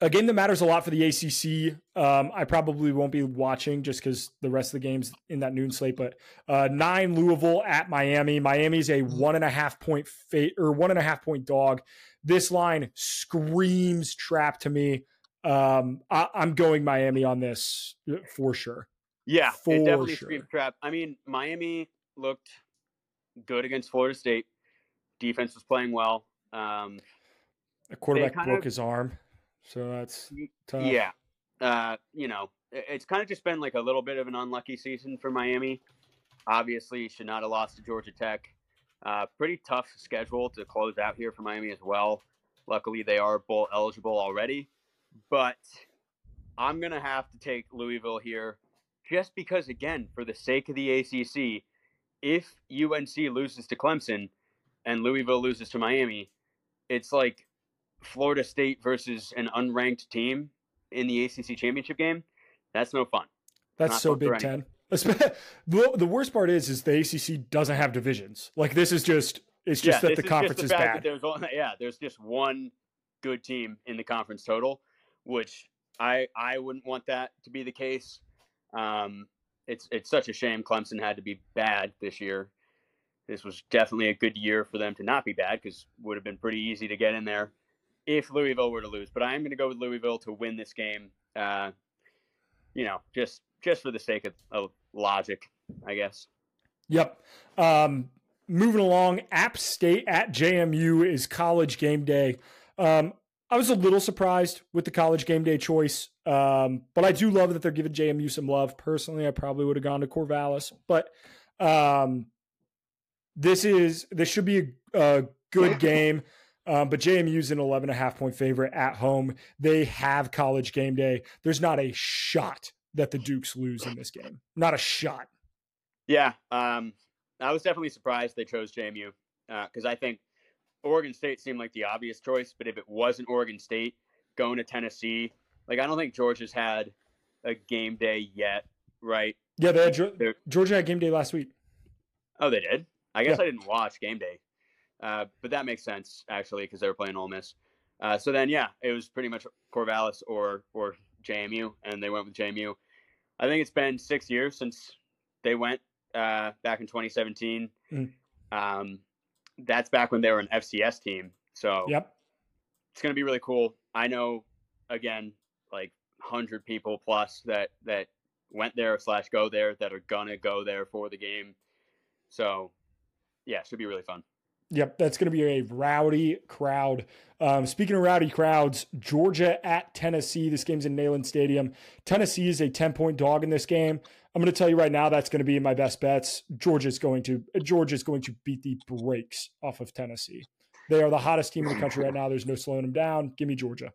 A: a game that matters a lot for the ACC. Um, I probably won't be watching just because the rest of the games in that noon slate. But uh, nine Louisville at Miami. Miami's a one and a half point fa- or one and a half point dog. This line screams trap to me. Um, I, I'm going Miami on this uh, for sure.
B: Yeah,
A: For
B: it definitely
A: sure.
B: screams trap. I mean, Miami looked good against Florida State. Defense was playing well. Um,
A: A quarterback broke
B: of-
A: his arm, so that's tough.
B: Yeah. Uh, you know, it's kind of just been like a little bit of an unlucky season for Miami. Obviously, should not have lost to Georgia Tech. Uh, pretty tough schedule to close out here for Miami as well. Luckily, they are bowl eligible already. But I'm going to have to take Louisville here just because, again, for the sake of the ACC, if UNC loses to Clemson and Louisville loses to Miami, it's like Florida State versus an unranked team in the ACC championship game. That's no fun.
A: That's
B: Not
A: so Big Ten. The, the worst part is, is the ACC doesn't have divisions. Like this is just, it's just that the conference
B: just
A: is bad.
B: There's only, yeah, there's just one good team in the conference total, which I I wouldn't want that to be the case. Um, it's it's such a shame Clemson had to be bad this year. This was definitely a good year for them to not be bad because would have been pretty easy to get in there if Louisville were to lose. But I am going to go with Louisville to win this game. Uh, you know, just just for the sake of, of logic, I guess.
A: Yep. Um, moving along, App State at JMU is college game day. Um, I was a little surprised with the college game day choice, um, but I do love that they're giving JMU some love. Personally, I probably would have gone to Corvallis, but um, this is this should be a, a good game. Um, but JMU's an 11 and a half point favorite at home. They have college game day. There's not a shot that the Dukes lose in this game. Not a shot.
B: Yeah. Um, I was definitely surprised they chose JMU because uh, I think Oregon State seemed like the obvious choice. But if it wasn't Oregon State going to Tennessee, like I don't think Georgia's had a game day yet, right?
A: Yeah, they had, Georgia had game day last week.
B: Oh, they did. I guess yeah. I didn't watch game day. Uh, but that makes sense actually because they were playing Ole Miss. Uh, so then, yeah, it was pretty much Corvallis or or JMU, and they went with JMU. I think it's been six years since they went uh, back in 2017. Mm. Um, that's back when they were an FCS team. So
A: yep,
B: it's going to be really cool. I know, again, like hundred people plus that that went there slash go there that are gonna go there for the game. So yeah, it should be really fun.
A: Yep, that's going to be a rowdy crowd. Um, speaking of rowdy crowds, Georgia at Tennessee. This game's in Neyland Stadium. Tennessee is a 10 point dog in this game. I'm going to tell you right now that's going to be my best bets. Georgia's going to Georgia's going to beat the brakes off of Tennessee. They are the hottest team in the country right now. There's no slowing them down. Give me Georgia.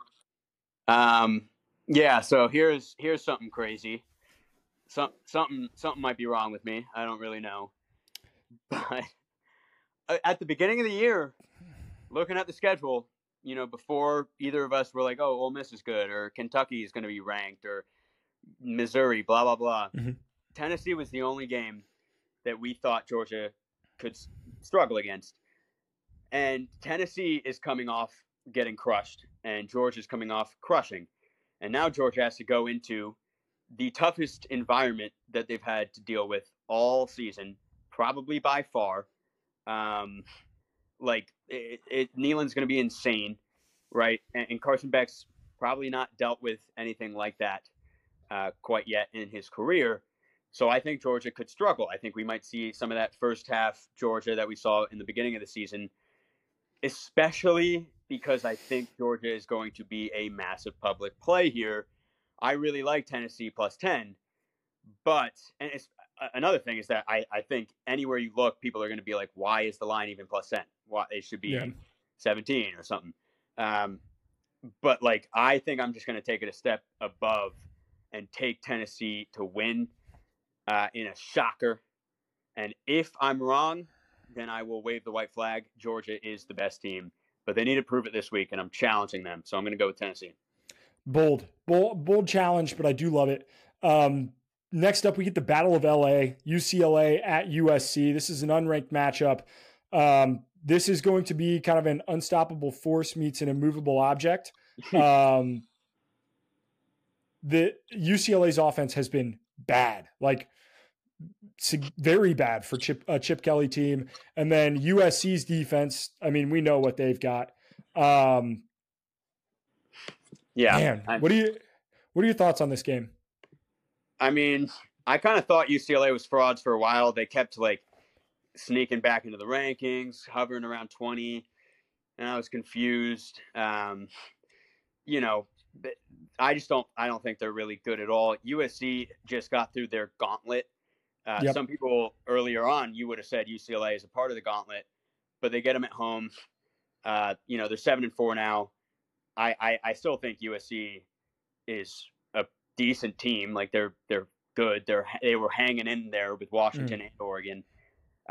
B: Um, yeah. So here's here's something crazy. Some something something might be wrong with me. I don't really know, but at the beginning of the year, looking at the schedule, you know, before either of us were like, "Oh, Ole Miss is good," or Kentucky is going to be ranked, or Missouri, blah blah blah. Mm-hmm. Tennessee was the only game that we thought Georgia could struggle against, and Tennessee is coming off getting crushed, and Georgia is coming off crushing, and now Georgia has to go into the toughest environment that they've had to deal with all season, probably by far um, like it, it Neyland's going to be insane, right? And, and, Carson Beck's probably not dealt with anything like that uh, quite yet in his career. So I think Georgia could struggle. I think we might see some of that first half Georgia that we saw in the beginning of the season, especially because I think Georgia is going to be a massive public play here. I really like Tennessee plus 10, but and it's another thing is that I, I think anywhere you look, people are going to be like, why is the line even plus 10? Why it should be yeah. 17 or something. Um, but like, I think I'm just going to take it a step above and take Tennessee to win uh, in a shocker. And if I'm wrong, then I will wave the white flag. Georgia is the best team, but they need to prove it this week, and I'm challenging them. So I'm going to go with Tennessee.
A: Bold, bold, bold challenge, but I do love it. Um, Next up, we get the Battle of LA, UCLA at USC. This is an unranked matchup. Um, this is going to be kind of an unstoppable force meets an immovable object. Um, the UCLA's offense has been bad, like very bad for Chip a Chip Kelly team, and then USC's defense. I mean, we know what they've got. Um,
B: yeah,
A: man, what do you what are your thoughts on this game?
B: I mean, I kind of thought UCLA was frauds for a while. They kept like sneaking back into the rankings, hovering around 20, and I was confused. Um, you know, I just don't. I don't think they're really good at all. USC just got through their gauntlet. Uh, yep. Some people earlier on, you would have said UCLA is a part of the gauntlet, but they get them at home. Uh, you know, they're seven and four now. I, I, I still think USC is decent team. Like they're they're good. They're they were hanging in there with Washington mm. and Oregon.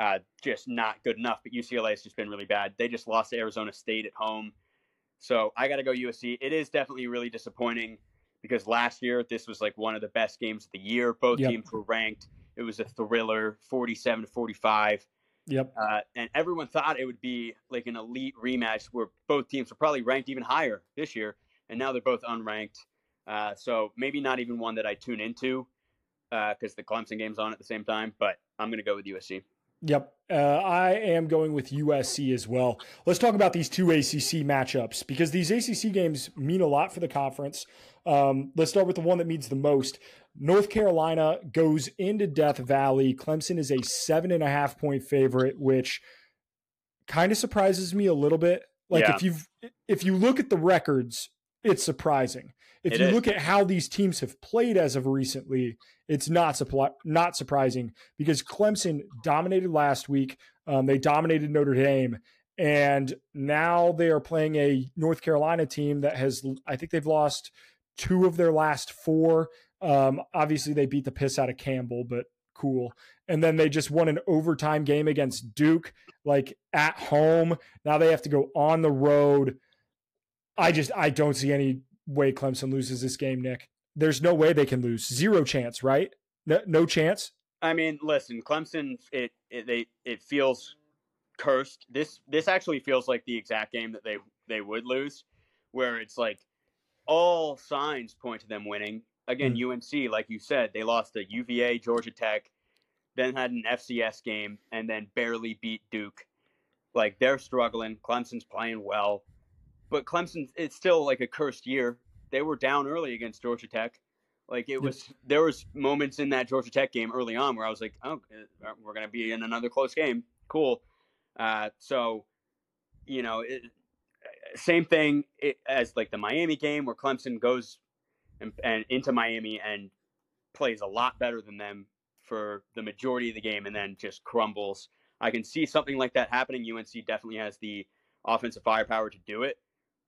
B: Uh, just not good enough. But UCLA has just been really bad. They just lost to Arizona State at home. So I got to go USC. It is definitely really disappointing because last year this was like one of the best games of the year. Both yep. teams were ranked. It was a thriller, forty-seven to forty-five.
A: Yep.
B: Uh, and everyone thought it would be like an elite rematch where both teams were probably ranked even higher this year, and now they're both unranked. Uh, so maybe not even one that I tune into because uh, the Clemson game's on at the same time. But I'm going to go with USC.
A: Yep. Uh, I am going with USC as well. Let's talk about these two ACC matchups because these ACC games mean a lot for the conference. Um, let's start with the one that means the most. North Carolina goes into Death Valley. Clemson is a seven and a half point favorite, which kind of surprises me a little bit. Like yeah. if you if you look at the records, it's surprising. If
B: It
A: you
B: is.
A: look at how these teams have played as of recently, it's not supply, not surprising because Clemson dominated last week. Um, they dominated Notre Dame, and now they are playing a North Carolina team that has, I think they've lost two of their last four. Um, obviously, they beat the piss out of Campbell, but cool. And then they just won an overtime game against Duke, like at home. Now they have to go on the road. I just I don't see any way Clemson loses this game, Nick. There's no way they can lose. Zero chance, right? No, no chance.
B: I mean, listen, Clemson. It it they it feels cursed. This this actually feels like the exact game that they they would lose, where it's like all signs point to them winning. Again, hmm. UNC, like you said, they lost to UVA, Georgia Tech, then had an FCS game, and then barely beat Duke. Like they're struggling. Clemson's playing well, but Clemson it's still like a cursed year. They were down early against Georgia Tech. Like it was, there was moments in that Georgia Tech game early on where I was like, "Oh, uh, we're gonna be in another close game. Cool." Uh, so, you know, it, same thing as like the Miami game where Clemson goes and, and into Miami and plays a lot better than them for the majority of the game, and then just crumbles. I can see something like that happening. UNC definitely has the offensive firepower to do it,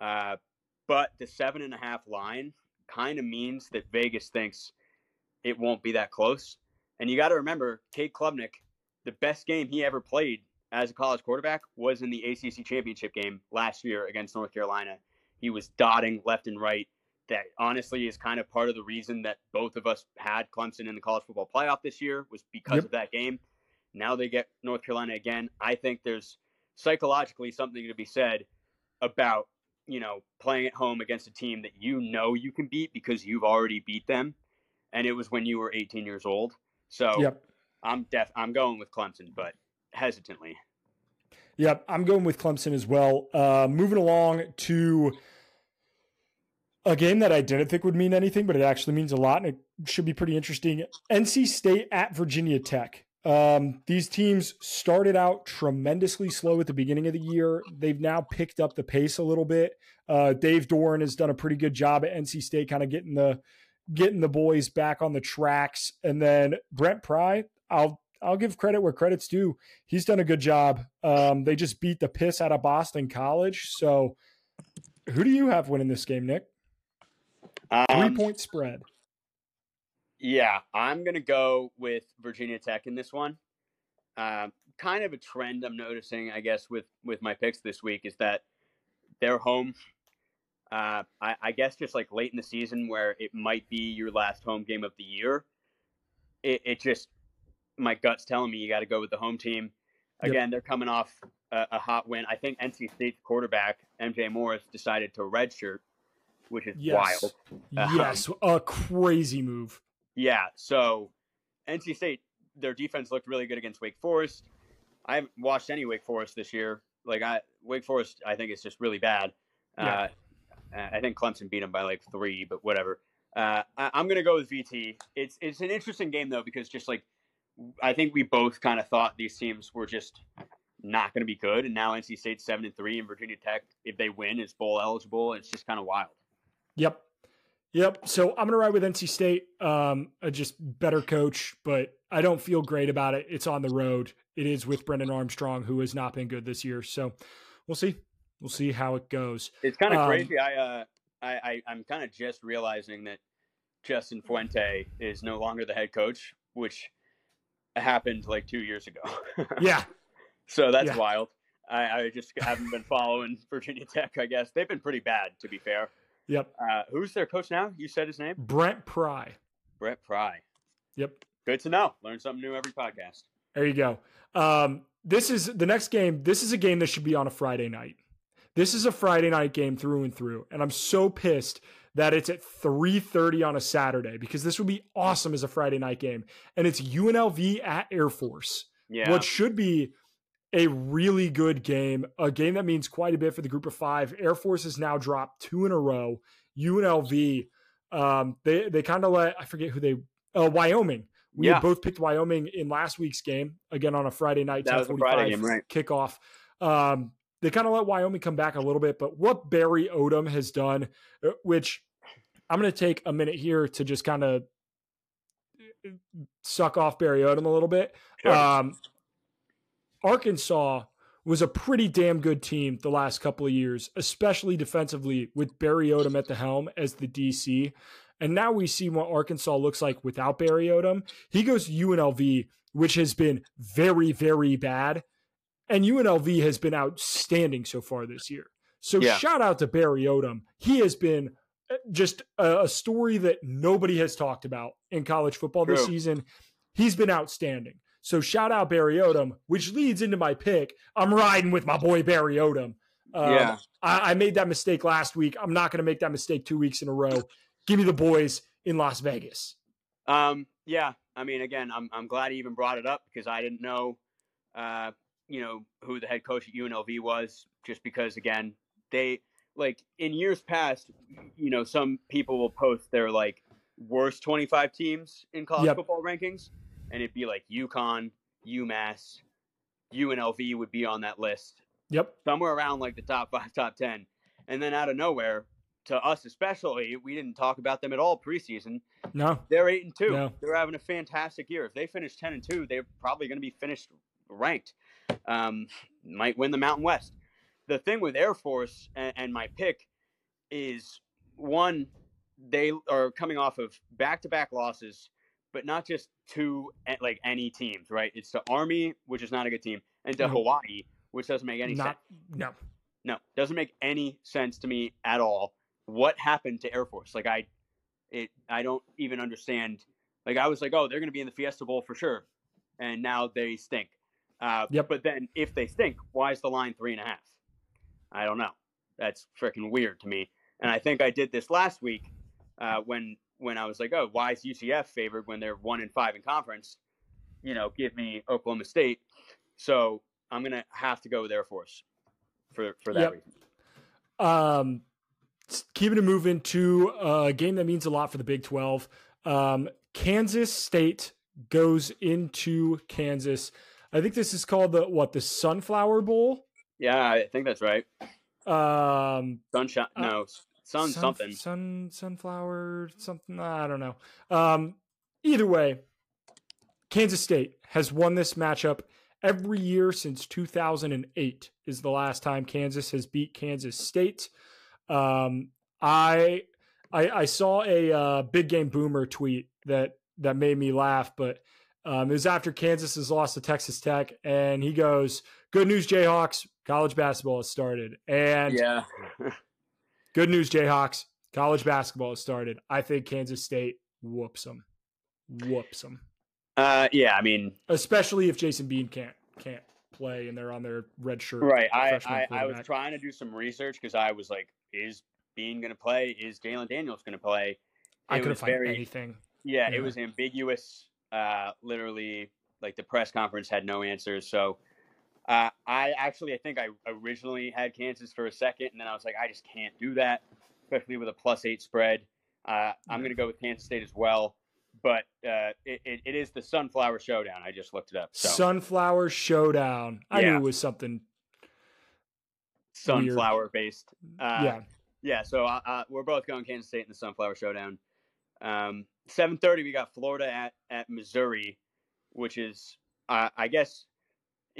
B: uh, but the seven and a half line kind of means that Vegas thinks it won't be that close. And you got to remember, Cade Klubnik, the best game he ever played as a college quarterback was in the ACC championship game last year against North Carolina. He was dotting left and right. That honestly is kind of part of the reason that both of us had Clemson in the college football playoff this year was because
A: Yep.
B: of that game. Now they get North Carolina again. I think there's psychologically something to be said about you know playing at home against a team that you know you can beat because you've already beat them, and it was when you were 18 years old. So
A: Yep.
B: I'm def I'm going with Clemson, but hesitantly.
A: Yep, I'm going with Clemson as well. Uh, moving along to a game that I didn't think would mean anything, but it actually means a lot, and it should be pretty interesting. NC State at Virginia Tech. Um, these teams started out tremendously slow at the beginning of the year. They've now picked up the pace a little bit. Uh, Dave Doeren has done a pretty good job at NC State, kind of getting the getting the boys back on the tracks. And then Brent Pry, I'll I'll give credit where credit's due. He's done a good job. Um, they just beat the piss out of Boston College. So, who do you have winning this game, Nick? Three
B: Um,
A: point spread.
B: Yeah, I'm gonna go with Virginia Tech in this one. Um, kind of a trend I'm noticing, I guess, with with my picks this week is that they're home. Uh, I, I guess just like late in the season where it might be your last home game of the year. It, it just my gut's telling me you got to go with the home team.
A: Yep.
B: Again, they're coming off a, a hot win. I think NC State's quarterback MJ Morris decided to redshirt, which is
A: Yes.
B: wild. Um,
A: Yes, a crazy move.
B: Yeah, so NC State, their defense looked really good against Wake Forest. I haven't watched any Wake Forest this year. Like I, Wake Forest, I think is just really bad.
A: Yeah.
B: Uh, I think Clemson beat them by like three, but whatever. Uh, I, I'm gonna go with VT. It's it's an interesting game though because just like I think we both kind of thought these teams were just not going to be good, and now NC State's seven and three, and Virginia Tech, if they win, is bowl eligible. It's just kind of wild.
A: Yep. Yep. So I'm going to ride with NC State. Um, a just better coach, but I don't feel great about it. It's on the road. It is with Brennan Armstrong, who has not been good this year. So we'll see. We'll see how it goes.
B: It's kind of
A: Um,
B: crazy. I, uh, I, I, I'm kind of just realizing that Justin Fuente is no longer the head coach, which happened like two years ago.
A: Yeah.
B: so that's
A: Yeah.
B: wild. I, I just haven't been following Virginia Tech. I guess they've been pretty bad, to be fair.
A: Yep.
B: Uh, who's their coach now? You said his name,
A: Brent Pry.
B: Brent Pry.
A: Yep.
B: Good to know. Learn something new every podcast.
A: There you go. Um, this is the next game. This is a game that should be on a Friday night. This is a Friday night game through and through, and I'm so pissed that it's at 3:30 on a Saturday because this would be awesome as a Friday night game, and it's UNLV at Air Force.
B: Yeah.
A: What should be a really good game, a game that means quite a bit for the group of five. Air Force has now dropped two in a row. UNLV, um, they they kind of let I forget who they. Uh, Wyoming. We
B: Yeah.
A: both picked Wyoming in last week's game again on a Friday night.
B: That was a Friday
A: 10:45
B: game, right.
A: Kickoff. Um, they kind of let Wyoming come back a little bit, but what Barry Odom has done, uh, which I'm going to take a minute here to just kind of suck off Barry Odom a little bit.
B: Sure.
A: Um, Arkansas was a pretty damn good team the last couple of years, especially defensively with Barry Odom at the helm as the DC. And now we see what Arkansas looks like without Barry Odom. He goes to UNLV, which has been very, very bad. And UNLV has been outstanding so far this year. So
B: Yeah.
A: shout out to Barry Odom. He has been uh, just a, a story that nobody has talked about in college football this season. He's been outstanding. So shout out Barry Odom, which leads into my pick. I'm riding with my boy Barry Odom. Um,
B: Yeah.
A: I, I made that mistake last week. I'm not going to make that mistake two weeks in a row. Give me the boys in Las Vegas.
B: Um, yeah, I mean, again, I'm I'm glad he even brought it up because I didn't know, uh, you know, who the head coach at UNLV was. Just because, again, they like in years past, you know, some people will post their like worst 25 teams in college
A: Yep.
B: football rankings, and it'd be like UConn, UMass, UNLV would be on that list,
A: Yep.
B: somewhere around like the top five, top ten, and then out of nowhere, to us especially, we didn't talk about them at all preseason.
A: No.
B: They're eight and two.
A: No.
B: They're having a fantastic year. If they finish ten and two, they're probably going to be finished ranked. Um, might win the Mountain West. The thing with Air Force and, and my pick is one, they are coming off of back-to-back losses, but not just to eh, like any teams, right? It's to Army, which is not a good team, and to
A: No.
B: Hawaii, which doesn't make any sense.
A: No.
B: No, doesn't make any sense to me at all. What happened to Air Force? Like I, it, I don't even understand. Like I was like, oh, they're going to be in the Fiesta Bowl for sure, and now they stink. Uh,
A: Yep.
B: But then if they stink, why is the line three and a half? I don't know. That's freaking weird to me. And I think I did this last week uh, when when I was like, oh, why is UCF favored when they're one and five in conference? You know, give me Oklahoma State. So I'm gonna have to go with Air Force for for that
A: Yep.
B: reason.
A: Um, keeping it moving to a game that means a lot for the Big 12. Um, Kansas State goes into Kansas. I think this is called the what the Sunflower Bowl.
B: Yeah, I think that's right.
A: Um,
B: Sunshine,
A: Uh,
B: no, sun,
A: sun-
B: something.
A: sun sunflower something. I don't know. Um, either way, Kansas State has won this matchup every year since 2008. Is the last time Kansas has beat Kansas State. Um, I, I I saw a uh, big game boomer tweet that that made me laugh, but um, it was after Kansas has lost to Texas Tech, and he goes, "Good news, Jayhawks! College basketball has started." And
B: Yeah,
A: Good news, Jayhawks. College basketball has started. I think Kansas State whoops them. Whoops them.
B: uh, yeah. I mean,
A: Especially if Jason Bean can't can't play and they're on their red shirt.
B: right. I I, I was trying to do some research because I was like, is Bean going to play? Is Jalon Daniels going to play?
A: I couldn't find
B: very-
A: anything.
B: Yeah,
A: Yeah.
B: it was ambiguous. Uh, literally, like the press conference had no answers. So, uh, I actually, I think I originally had Kansas for a second, and then I was like, I just can't do that, especially with a plus eight spread. Uh, I'm going to go with Kansas State as well, but uh, it, it, is the Sunflower Showdown. I just looked it up. So
A: Sunflower Showdown. I knew it was something.
B: sunflower based. Uh,
A: yeah.
B: Yeah, so uh, uh, we're both going Kansas State in the Sunflower Showdown. Um, Seven thirty, we got Florida at at Missouri, which is, uh, I guess,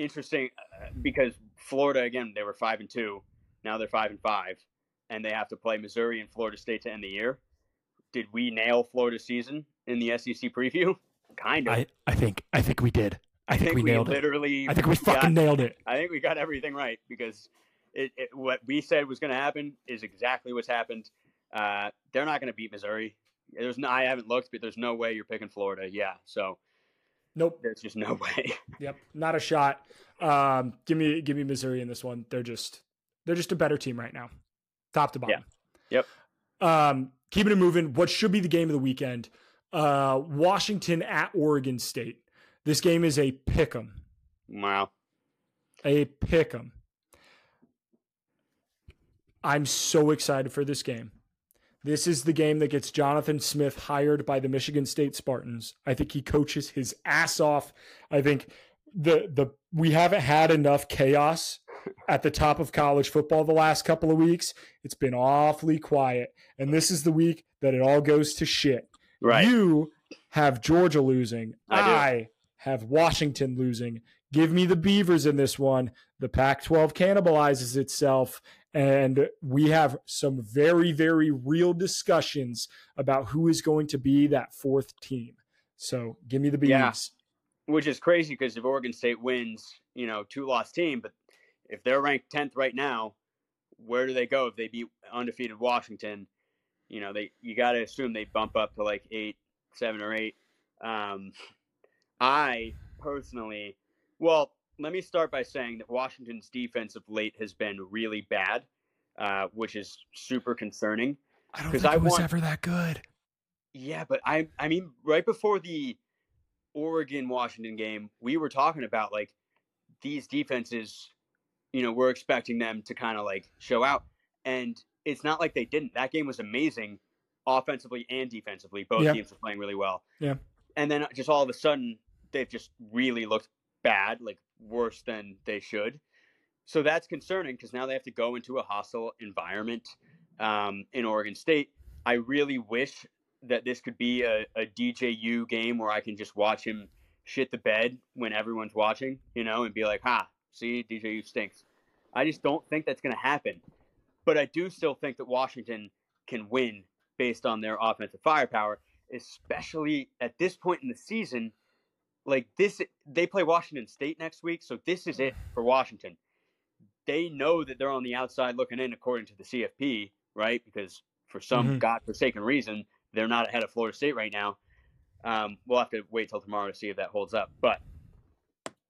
B: interesting uh, because Florida again they were five and two, now they're five and five, and they have to play Missouri and Florida State to end the year. Did we nail Florida season in the SEC preview? Kind of.
A: I, I think I think we did. I, think, we
B: we
A: nailed it.
B: literally.
A: I think we
B: got-
A: fucking nailed it.
B: I think we got everything right because it, it, what we said was going to happen is exactly what's happened. Uh, they're not going to beat Missouri. There's no, I haven't looked, but there's no way you're picking Florida. Yeah, so
A: Nope.
B: there's just no way.
A: Yep. Not a shot. Um, give me give me Missouri in this one. They're just they're just a better team right now. Top to bottom.
B: Yep.
A: Um, keeping it moving. What should be the game of the weekend? Uh, Washington at Oregon State. This game is a pick 'em.
B: wow.
A: A pick 'em. I'm so excited for this game. This is the game that gets Jonathan Smith hired by the Michigan State Spartans. I think he coaches his ass off. I think the the we haven't had enough chaos at the top of college football the last couple of weeks. It's been awfully quiet. And this is the week that it all goes to shit.
B: Right.
A: You have Georgia losing.
B: I.
A: I have Washington losing. Give me the Beavers in this one. The Pac 12 cannibalizes itself. And we have some very, very real discussions about who is going to be that fourth team. So give me the Beavers.
B: Yeah. Which is crazy because if Oregon State wins, you know, two loss team, but if they're ranked 10th right now, where do they go if they beat undefeated Washington? You know, they you got to assume they bump up to like eight, seven, or eight. Um, I personally, well, let me start by saying that Washington's defense of late has been really bad, uh, which is super concerning.
A: I don't think
B: I
A: it was
B: want-
A: ever that good.
B: Yeah, but I I mean right before the Oregon Washington game, we were talking about like these defenses, you know, we're expecting them to kind of like show out and it's not like they didn't. That game was amazing offensively and defensively. Both
A: Yeah.
B: teams were playing really well.
A: Yeah.
B: And then just all of a sudden they've just really looked bad, like worse than they should. So that's concerning because now they have to go into a hostile environment um, in Oregon State. I really wish that this could be a, a DJU game where I can just watch him shit the bed when everyone's watching, you know, and be like, ha, see, DJU stinks. I just don't think that's going to happen. But I do still think that Washington can win based on their offensive firepower, especially at this point in the season. Like this, they play Washington State next week, so this is it for Washington. They know that they're on the outside looking in, according to the CFP, right? Because for some
A: Mhm.
B: godforsaken reason, they're not ahead of Florida State right now. Um, we'll have to wait till tomorrow to see if that holds up. But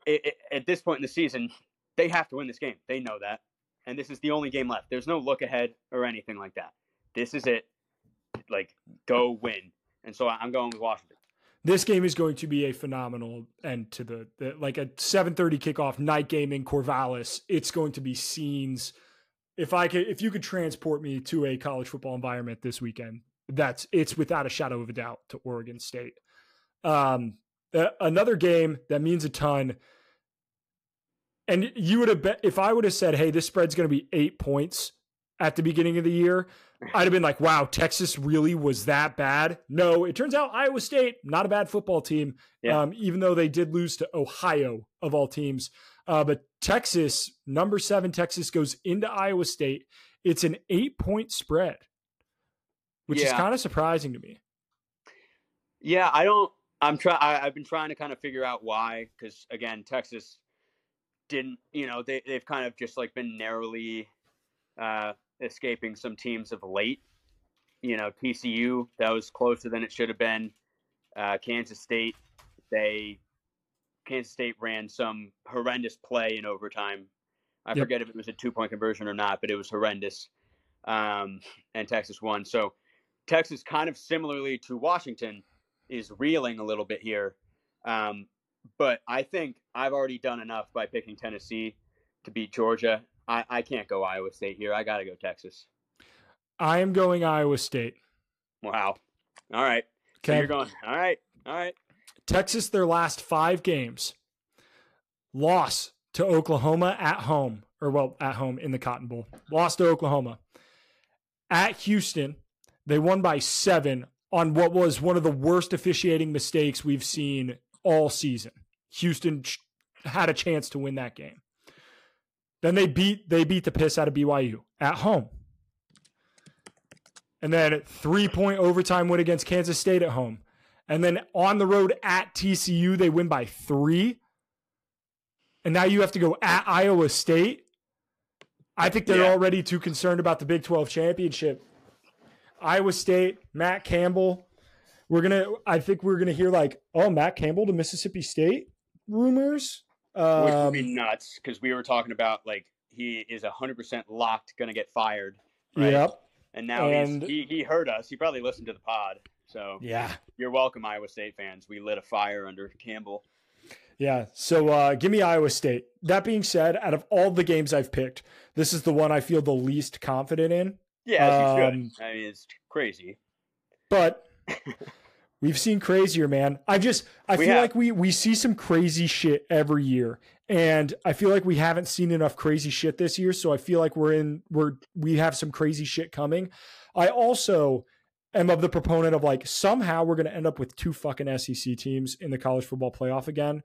B: it, it, at this point in the season, they have to win this game. They know that, and this is the only game left. There's no look ahead or anything like that. This is it. Like, go win. And so I'm going with Washington.
A: This game is going to be a phenomenal end to the, the like a 7:30 kickoff night game in Corvallis. It's going to be scenes. If I could, if you could transport me to a college football environment this weekend, that's it's without a shadow of a doubt to Oregon State. Um, another game that means a ton. And you would have bet if I would have said, "Hey, this spread's going to be eight points at the beginning of the year," I'd have been like, "Wow, Texas really was that bad." No, it turns out Iowa State not a bad football team,
B: Yeah.
A: um, even though they did lose to Ohio of all teams. Uh, but Texas, number seven, Texas goes into Iowa State. It's an eight-point spread, which is kind of surprising to me.
B: Yeah, I don't. I'm trying. I, I've been trying to kind of figure out why, because again, Texas didn't. You know, they they've kind of just like been narrowly uh, escaping some teams of late. You know, TCU that was closer than it should have been. Uh, Kansas State, they Kansas State ran some horrendous play in overtime. I
A: Yep.
B: forget if it was a two point conversion or not, but it was horrendous. Um, and Texas won. So Texas, kind of similarly to Washington, is reeling a little bit here. Um, but I think I've already done enough by picking Tennessee to beat Georgia. I, I can't go Iowa State here. I got to go Texas.
A: I am going Iowa State.
B: Wow. All right. So
A: Okay,
B: you're going. All right. All right.
A: Texas, their last five games, loss to Oklahoma at home, or well, at home in the Cotton Bowl, lost to Oklahoma. At Houston, they won by seven on what was one of the worst officiating mistakes we've seen all season. Houston had a chance to win that game. Then they beat they beat the piss out of BYU at home. And then three point overtime win against Kansas State at home. And then on the road at TCU, they win by three. And now you have to go at Iowa State. I think they're
B: Yeah.
A: already too concerned about the Big 12 championship. Iowa State, Matt Campbell. We're gonna I think we're gonna hear like, oh, Matt Campbell to Mississippi State rumors.
B: Which would be
A: Um,
B: nuts because we were talking about like he is 100% locked going to get fired. Right?
A: Yep.
B: And now
A: And-
B: he's, he, he heard us. He probably listened to the pod. So
A: Yeah.
B: you're welcome, Iowa State fans. We lit a fire under Campbell.
A: Yeah. So uh, give me Iowa State. That being said, out of all the games I've picked, this is the one I feel the least confident in.
B: Yeah,
A: Um.
B: I mean, it's crazy.
A: But we've seen crazier, man. I just I
B: We
A: feel
B: have.
A: like we we see some crazy shit every year. And I feel like we haven't seen enough crazy shit this year. So I feel like we're in we're we have some crazy shit coming. I also am of the proponent of like somehow we're going to end up with two fucking SEC teams in the college football playoff again.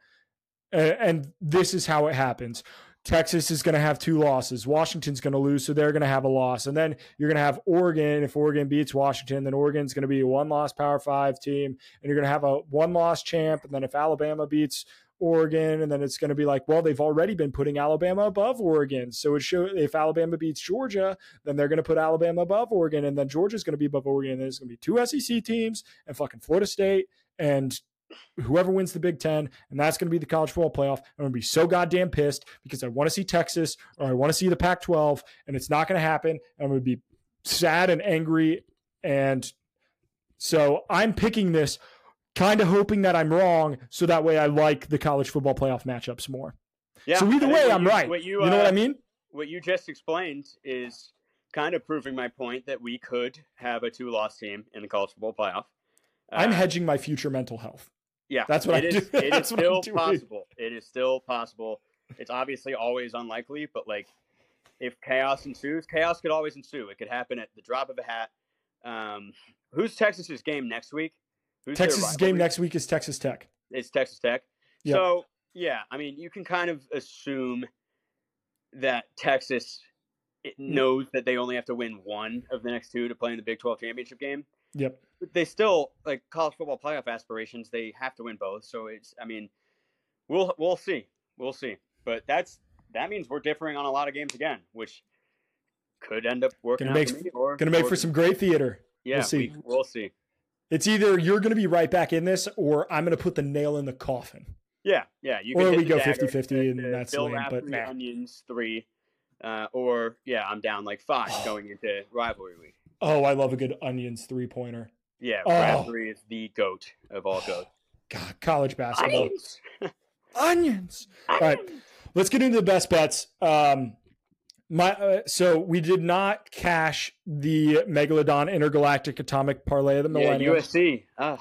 A: And this is how it happens. Texas is going to have two losses. Washington's going to lose, so they're going to have a loss. And then you're going to have Oregon. If Oregon beats Washington, then Oregon's going to be a one loss Power Five team. And you're going to have a one loss champ. And then if Alabama beats Oregon, and then it's going to be like, well, they've already been putting Alabama above Oregon. So it show if Alabama beats Georgia, then they're going to put Alabama above Oregon, and then Georgia's going to be above Oregon. And there's going to be two SEC teams and fucking Florida State and whoever wins the Big Ten, and that's going to be the college football playoff. I'm going to be so goddamn pissed because I want to see Texas or I want to see the Pac 12, and it's not going to happen. I'm going to be sad and angry. And so I'm picking this kind of hoping that I'm wrong so that way I like the college football playoff matchups more. Yeah. So either way, I'm
B: you,
A: right. You, you, know uh, what I mean?
B: What you just explained is kind of proving my point that we could have a two loss team in the college football playoff.
A: I'm uh, hedging my future mental health.
B: Yeah,
A: that's what
B: it
A: I
B: is,
A: do.
B: It is still possible. It is still possible. It's obviously always unlikely, but like if chaos ensues, chaos could always ensue. It could happen at the drop of a hat. Um, who's Texas's game next week?
A: Who's Texas's game next week is Texas Tech.
B: It's Texas Tech. Yep. So yeah, I mean, you can kind of assume that Texas mm. knows that they only have to win one of the next two to play in the Big 12 championship game.
A: Yep
B: they still like college football playoff aspirations. They have to win both. So it's I mean, we'll we'll see, we'll see. But that's that means we're differing on a lot of games again, which could end up working.
A: Gonna make
B: for,
A: or, gonna make or, for some great theater.
B: Yeah, we'll see. We, we'll see.
A: It's either you're going to be right back in this, or I'm going to put the nail in the coffin.
B: Yeah, yeah.
A: You or we go 50 50 and that's Bill lame. But
B: nah. onions three, uh, or yeah, I'm down like five going into rivalry week.
A: Oh, I love a good onions three pointer.
B: Yeah, Bradbury oh. is the goat of all goats.
A: God, college basketball. Onions. Onions. All right, let's get into the best bets. Um, my uh, so we did not cash the Megalodon Intergalactic Atomic Parlay of the Millennium.
B: Yeah, USC. Ah.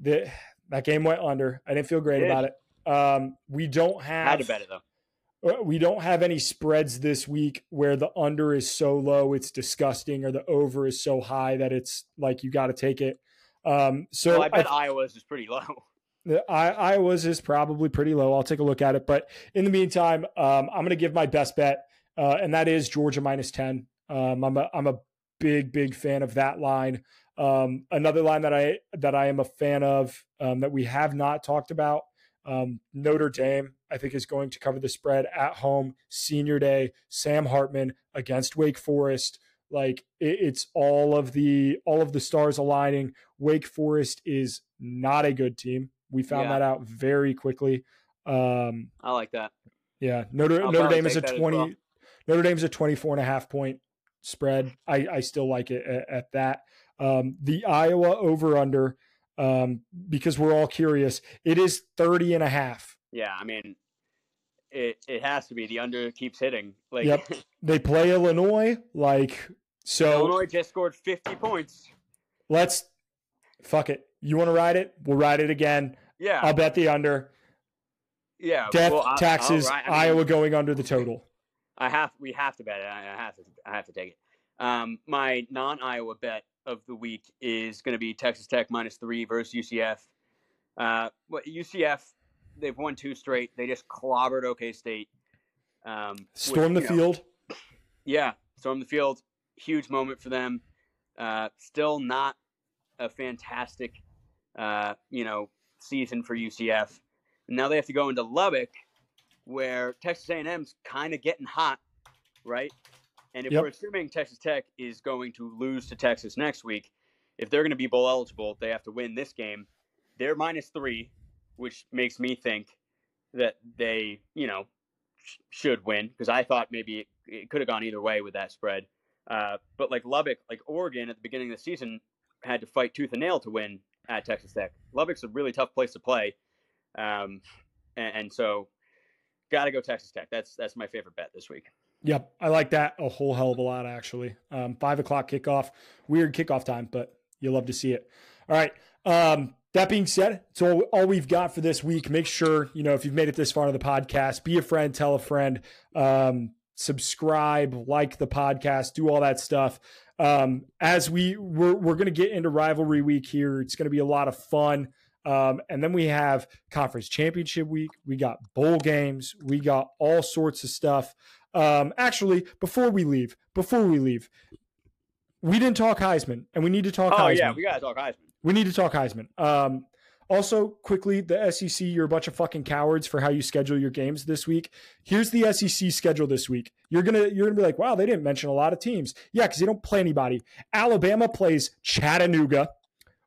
A: The, that game went under. I didn't feel great about it. Um, we don't have.
B: Had to bet it though.
A: Uh, we don't have any spreads this week where the under is so low it's disgusting or the over is so high that it's like you got to take it. Um, so
B: well, I bet I, Iowa's is pretty low.
A: The I, Iowa's is probably pretty low. I'll take a look at it. But in the meantime, um, I'm going to give my best bet, uh, and that is Georgia minus 10. Um, I'm a I'm a big big fan of that line. Um, another line that I that I am a fan of um, that we have not talked about um, Notre Dame, I think, is going to cover the spread at home. Senior day, Sam Hartman against Wake Forest. Like it, it's all of the all of the stars aligning. Wake Forest is not a good team. We found yeah. that out very quickly. Um,
B: I like that.
A: Yeah, Notre I'll Notre Dame is a twenty. Well. Notre Dame's a 24 and a half point spread. I, I still like it at, at that. Um, the Iowa over under um, because we're all curious. It is 30 and a half.
B: Yeah, I mean, it, it has to be. The under keeps hitting. Like,
A: yep. They play Illinois. Like, so.
B: Illinois just scored 50 points.
A: Let's, fuck it. You want to ride it? We'll ride it again.
B: Yeah.
A: I'll bet the under.
B: Yeah.
A: Death, well, taxes, I, I mean, Iowa going under the total.
B: I have, we have to bet it. I have to, I have to take it. Um, my non Iowa bet of the week is going to be Texas Tech minus three versus UCF. Uh, UCF, they've won two straight. They just clobbered OK State.
A: Um, storm which, the know, field.
B: Yeah, storm the field. Huge moment for them. Uh, still not a fantastic, uh, you know, season for UCF. Now they have to go into Lubbock, where Texas A&M's kind of getting hot, right? And if yep. we're assuming Texas Tech is going to lose to Texas next week, if they're going to be bowl eligible, they have to win this game. They're minus three, which makes me think that they, you know, sh- should win because I thought maybe it, it could have gone either way with that spread. Uh, but like Lubbock, like Oregon at the beginning of the season had to fight tooth and nail to win at Texas Tech. Lubbock's a really tough place to play, um, and, and so got to go Texas Tech. That's that's my favorite bet this week.
A: Yep, I like that a whole hell of a lot actually. Um, five o'clock kickoff, weird kickoff time, but you love to see it. All right. Um, that being said, it's all, all we've got for this week. Make sure you know if you've made it this far into the podcast, be a friend, tell a friend. Um, subscribe, like the podcast, do all that stuff. Um, as we we're, we're going to get into rivalry week here, it's going to be a lot of fun. Um, and then we have conference championship week. We got bowl games. We got all sorts of stuff. Um, actually, before we leave, before we leave, we didn't talk Heisman, and we need to talk.
B: Oh
A: Heisman.
B: yeah, we gotta talk Heisman.
A: We need to talk Heisman. Um, also, quickly, the SEC, you're a bunch of fucking cowards for how you schedule your games this week. Here's the SEC schedule this week. You're gonna you're gonna be like, wow, they didn't mention a lot of teams. Yeah, because they don't play anybody. Alabama plays Chattanooga.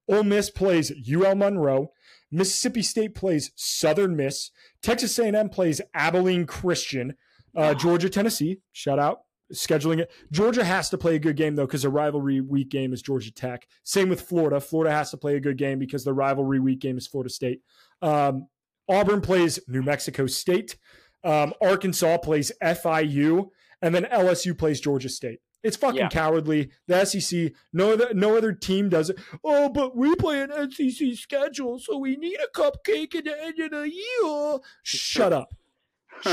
A: Ole Miss plays UL Monroe. Mississippi State plays Southern Miss. Texas A&M plays Abilene Christian. Uh, Georgia, Tennessee. Shout out scheduling it. Georgia has to play a good game though because the rivalry week game is Georgia Tech. Same with Florida. Florida has to play a good game because the rivalry week game is Florida State. Um, Auburn plays New Mexico State. Um, Arkansas plays FIU, and then LSU plays Georgia State. It's fucking
B: Yeah.
A: cowardly. The SEC, no other, no other team does it. Oh, but we play an SEC schedule, so we need a cupcake at the end of the year. Shut up.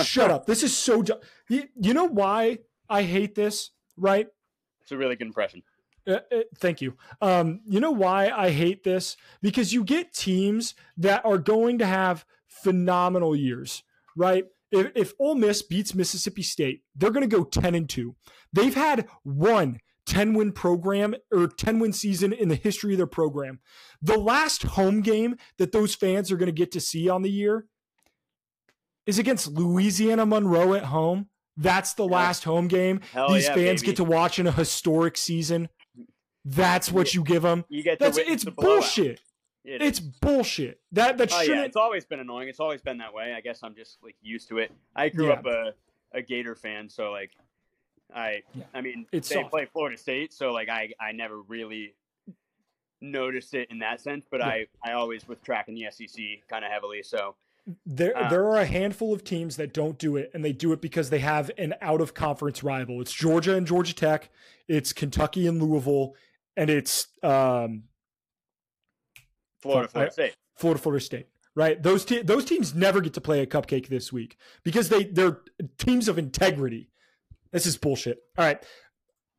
A: Shut up. This is so dumb. You, you know why I hate this, right?
B: It's a really good impression.
A: Uh, uh, thank you. Um, you know why I hate this? Because you get teams that are going to have phenomenal years, right? If, if Ole Miss beats Mississippi State, they're going to go 10 and 2. They've had one 10 win program or 10 win season in the history of their program. The last home game that those fans are going to get to see on the year is against Louisiana Monroe at home. That's the last home game
B: Hell
A: these
B: yeah,
A: fans
B: baby.
A: get to watch in a historic season. That's what you give them.
B: You get
A: That's it's bullshit.
B: It
A: It's bullshit. That that
B: Oh
A: shouldn't.
B: yeah, it's always been annoying. It's always been that way. I guess I'm just like used to it. I grew
A: Yeah.
B: up a, a Gator fan, so like I
A: Yeah.
B: I mean
A: It's
B: they
A: soft.
B: play Florida State, so like I I never really noticed it in that sense, but. I I always was tracking the SEC kind of heavily, so
A: there
B: uh,
A: there are a handful of teams that don't do it, and they do it because they have an out of conference rival. It's Georgia and Georgia Tech. It's Kentucky and Louisville, and it's um,
B: Florida Florida State.
A: Florida Florida State. Right? Those te- those teams never get to play a cupcake this week because they they're teams of integrity. This is bullshit. All right,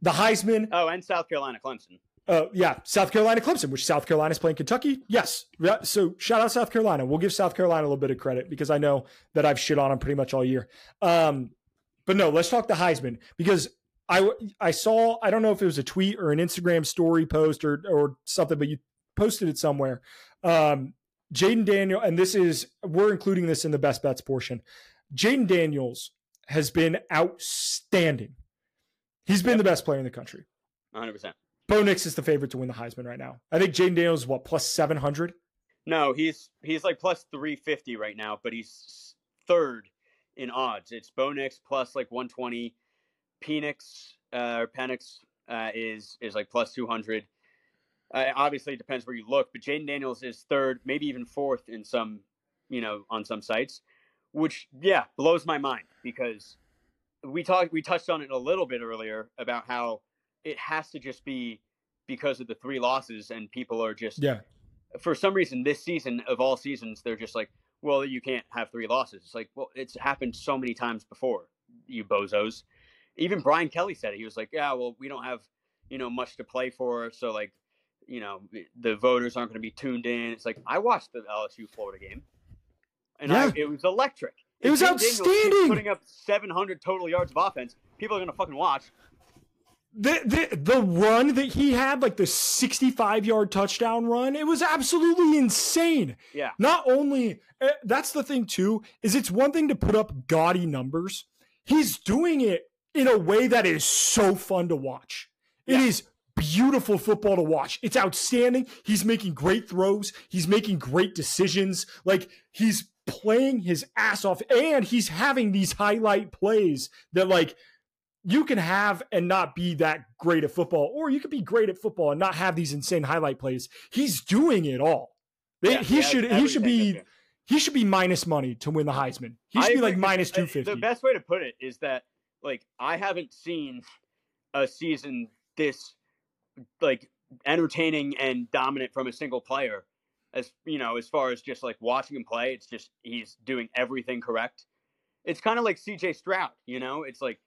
A: the Heisman.
B: Oh, and South Carolina Clemson.
A: Uh, yeah, South Carolina Clemson, which South Carolina's playing Kentucky. Yes. Yeah, So shout out South Carolina. We'll give South Carolina a little bit of credit because I know that I've shit on them pretty much all year. Um, but no, let's talk the Heisman because I I saw I don't know if it was a tweet or an Instagram story post or or something, but you posted it somewhere. Um, Jayden Daniel, and this is we're including this in the best bets portion. Jayden Daniels has been outstanding. He's been
B: Yep.
A: the best player in the country.
B: 100%.
A: Bo Nix is the favorite to win the Heisman right now. I think Jayden Daniels is what plus seven hundred.
B: No, he's he's like plus 350 right now, but he's third in odds. It's Bo Nix plus like 120. Penix uh, or Penix uh, is is like plus 200. Uh, obviously, it depends where you look, but Jayden Daniels is third, maybe even fourth in some, you know, on some sites, which yeah blows my mind because we talked we touched on it a little bit earlier about how it has to just be because of the three losses and people are just
A: Yeah,
B: for some reason this season of all seasons they're just like well you can't have three losses. It's like well it's happened so many times before you bozos. Even brian kelly said it he was like yeah well we don't have you know much to play for so like you know the voters aren't going to be tuned in. It's like i watched the lsu florida game and I, it was electric.
A: It was
B: Jay Daniels
A: outstanding.
B: putting up 700 total yards of offense people are going to fucking watch
A: the, the the run that he had, like the sixty-five yard touchdown run, it was absolutely insane.
B: yeah
A: Not only eh, that's the thing too is it's one thing to put up gaudy numbers. He's doing it in a way that is so fun to watch. It
B: Yeah.
A: is beautiful football to watch. It's outstanding. He's making great throws. He's making great decisions. Like he's playing his ass off and he's having these highlight plays that like you can have and not be that great at football or you could be great at football and not have these insane highlight plays. He's doing it all. They-
B: Yeah,
A: he
B: has
A: should he should be he should be minus money to win the Heisman. He
B: I
A: should be
B: agree,
A: like minus two fifty.
B: The best way to put it is that like I haven't seen a season this like entertaining and dominant from a single player. As you know, as far as just like watching him play, it's just he's doing everything correct. It's kind of like CJ Stroud, you know. It's like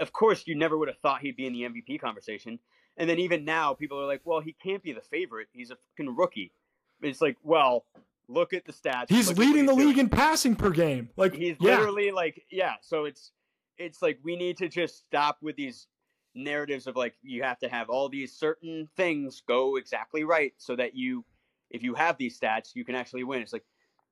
B: of course, you never would have thought he'd be in the MVP conversation. And then even now, people are like, well, he can't be the favorite. He's a fucking rookie. It's like, well, look at the stats.
A: He's leading the league in passing per game. Like
B: he's
A: yeah.
B: literally like, yeah. So it's it's like we need to just stop with these narratives of like you have to have all these certain things go exactly right so that you if you have these stats you can actually win it's like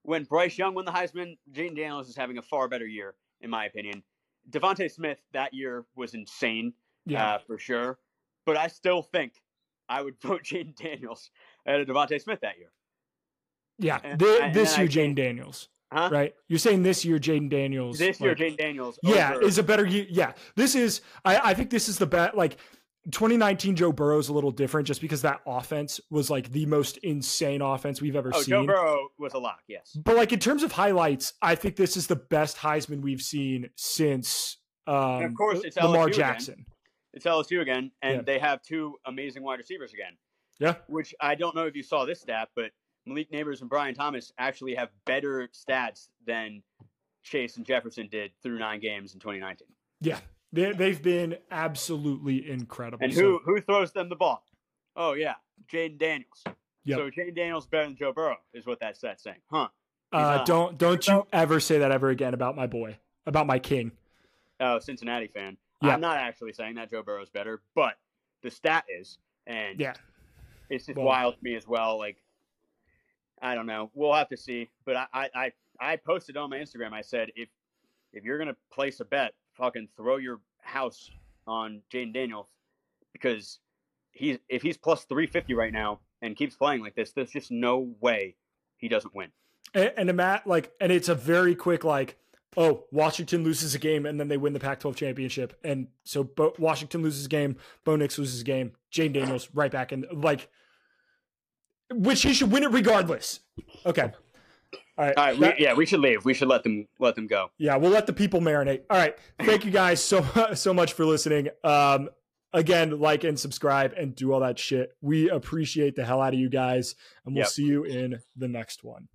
B: when bryce young won the heisman jayden daniels is having a far better year in my opinion devonta smith that year was insane yeah. Uh, for sure but i still think i would vote jayden daniels ahead of devonta smith that year
A: yeah and, the, this year jayden daniels Huh? Right, you're saying this year, Jayden Daniels.
B: This year, Jayden Daniels.
A: Yeah, over... is a better year. Yeah, this is. I, I think this is the best. Like 2019, Joe Burrow is a little different, just because that offense was like the most insane offense we've ever
B: oh,
A: seen.
B: Joe Burrow was a lock, yes.
A: But like in terms of highlights, I think this is the best Heisman we've seen since. Um,
B: of course, it's
A: Lamar
B: LSU
A: Jackson.
B: Again. It's LSU again, and yeah. they have two amazing wide receivers again.
A: Yeah.
B: Which I don't know if you saw this stat, but Malik Nabers and Brian Thomas actually have better stats than Chase and Jefferson did through nine games in 2019.
A: Yeah, they, they've been absolutely incredible.
B: And who who throws them the ball? Oh yeah, Jayden Daniels.
A: Yep.
B: So Jayden Daniels better than Joe Burrow is what that stats saying, huh?
A: Uh, don't don't you ever say that ever again about my boy, about my king.
B: Oh, Cincinnati fan. Yeah. I'm not actually saying that Joe Burrow is better, but the stat is, and
A: yeah,
B: it's just well, wild to me as well. Like I don't know. We'll have to see. But I, I, I posted on my Instagram. I said if if you're gonna place a bet, fucking throw your house on Jayden Daniels because he's if he's plus three fifty right now and keeps playing like this, there's just no way he doesn't win.
A: And, and Matt, like, and it's a very quick like, oh, Washington loses a game and then they win the Pac-12 championship, and so Bo- Washington loses a game, Bo Nix loses a game, Jayden Daniels right back in like which he should win it regardless. Okay.
B: All right. All right. That, we, yeah, we should leave. We should let them let them go.
A: Yeah, we'll let the people marinate. All right. Thank you guys so so much for listening. Um, again, like and subscribe and do all that shit. We appreciate the hell out of you guys, and we'll yep. see you in the next one.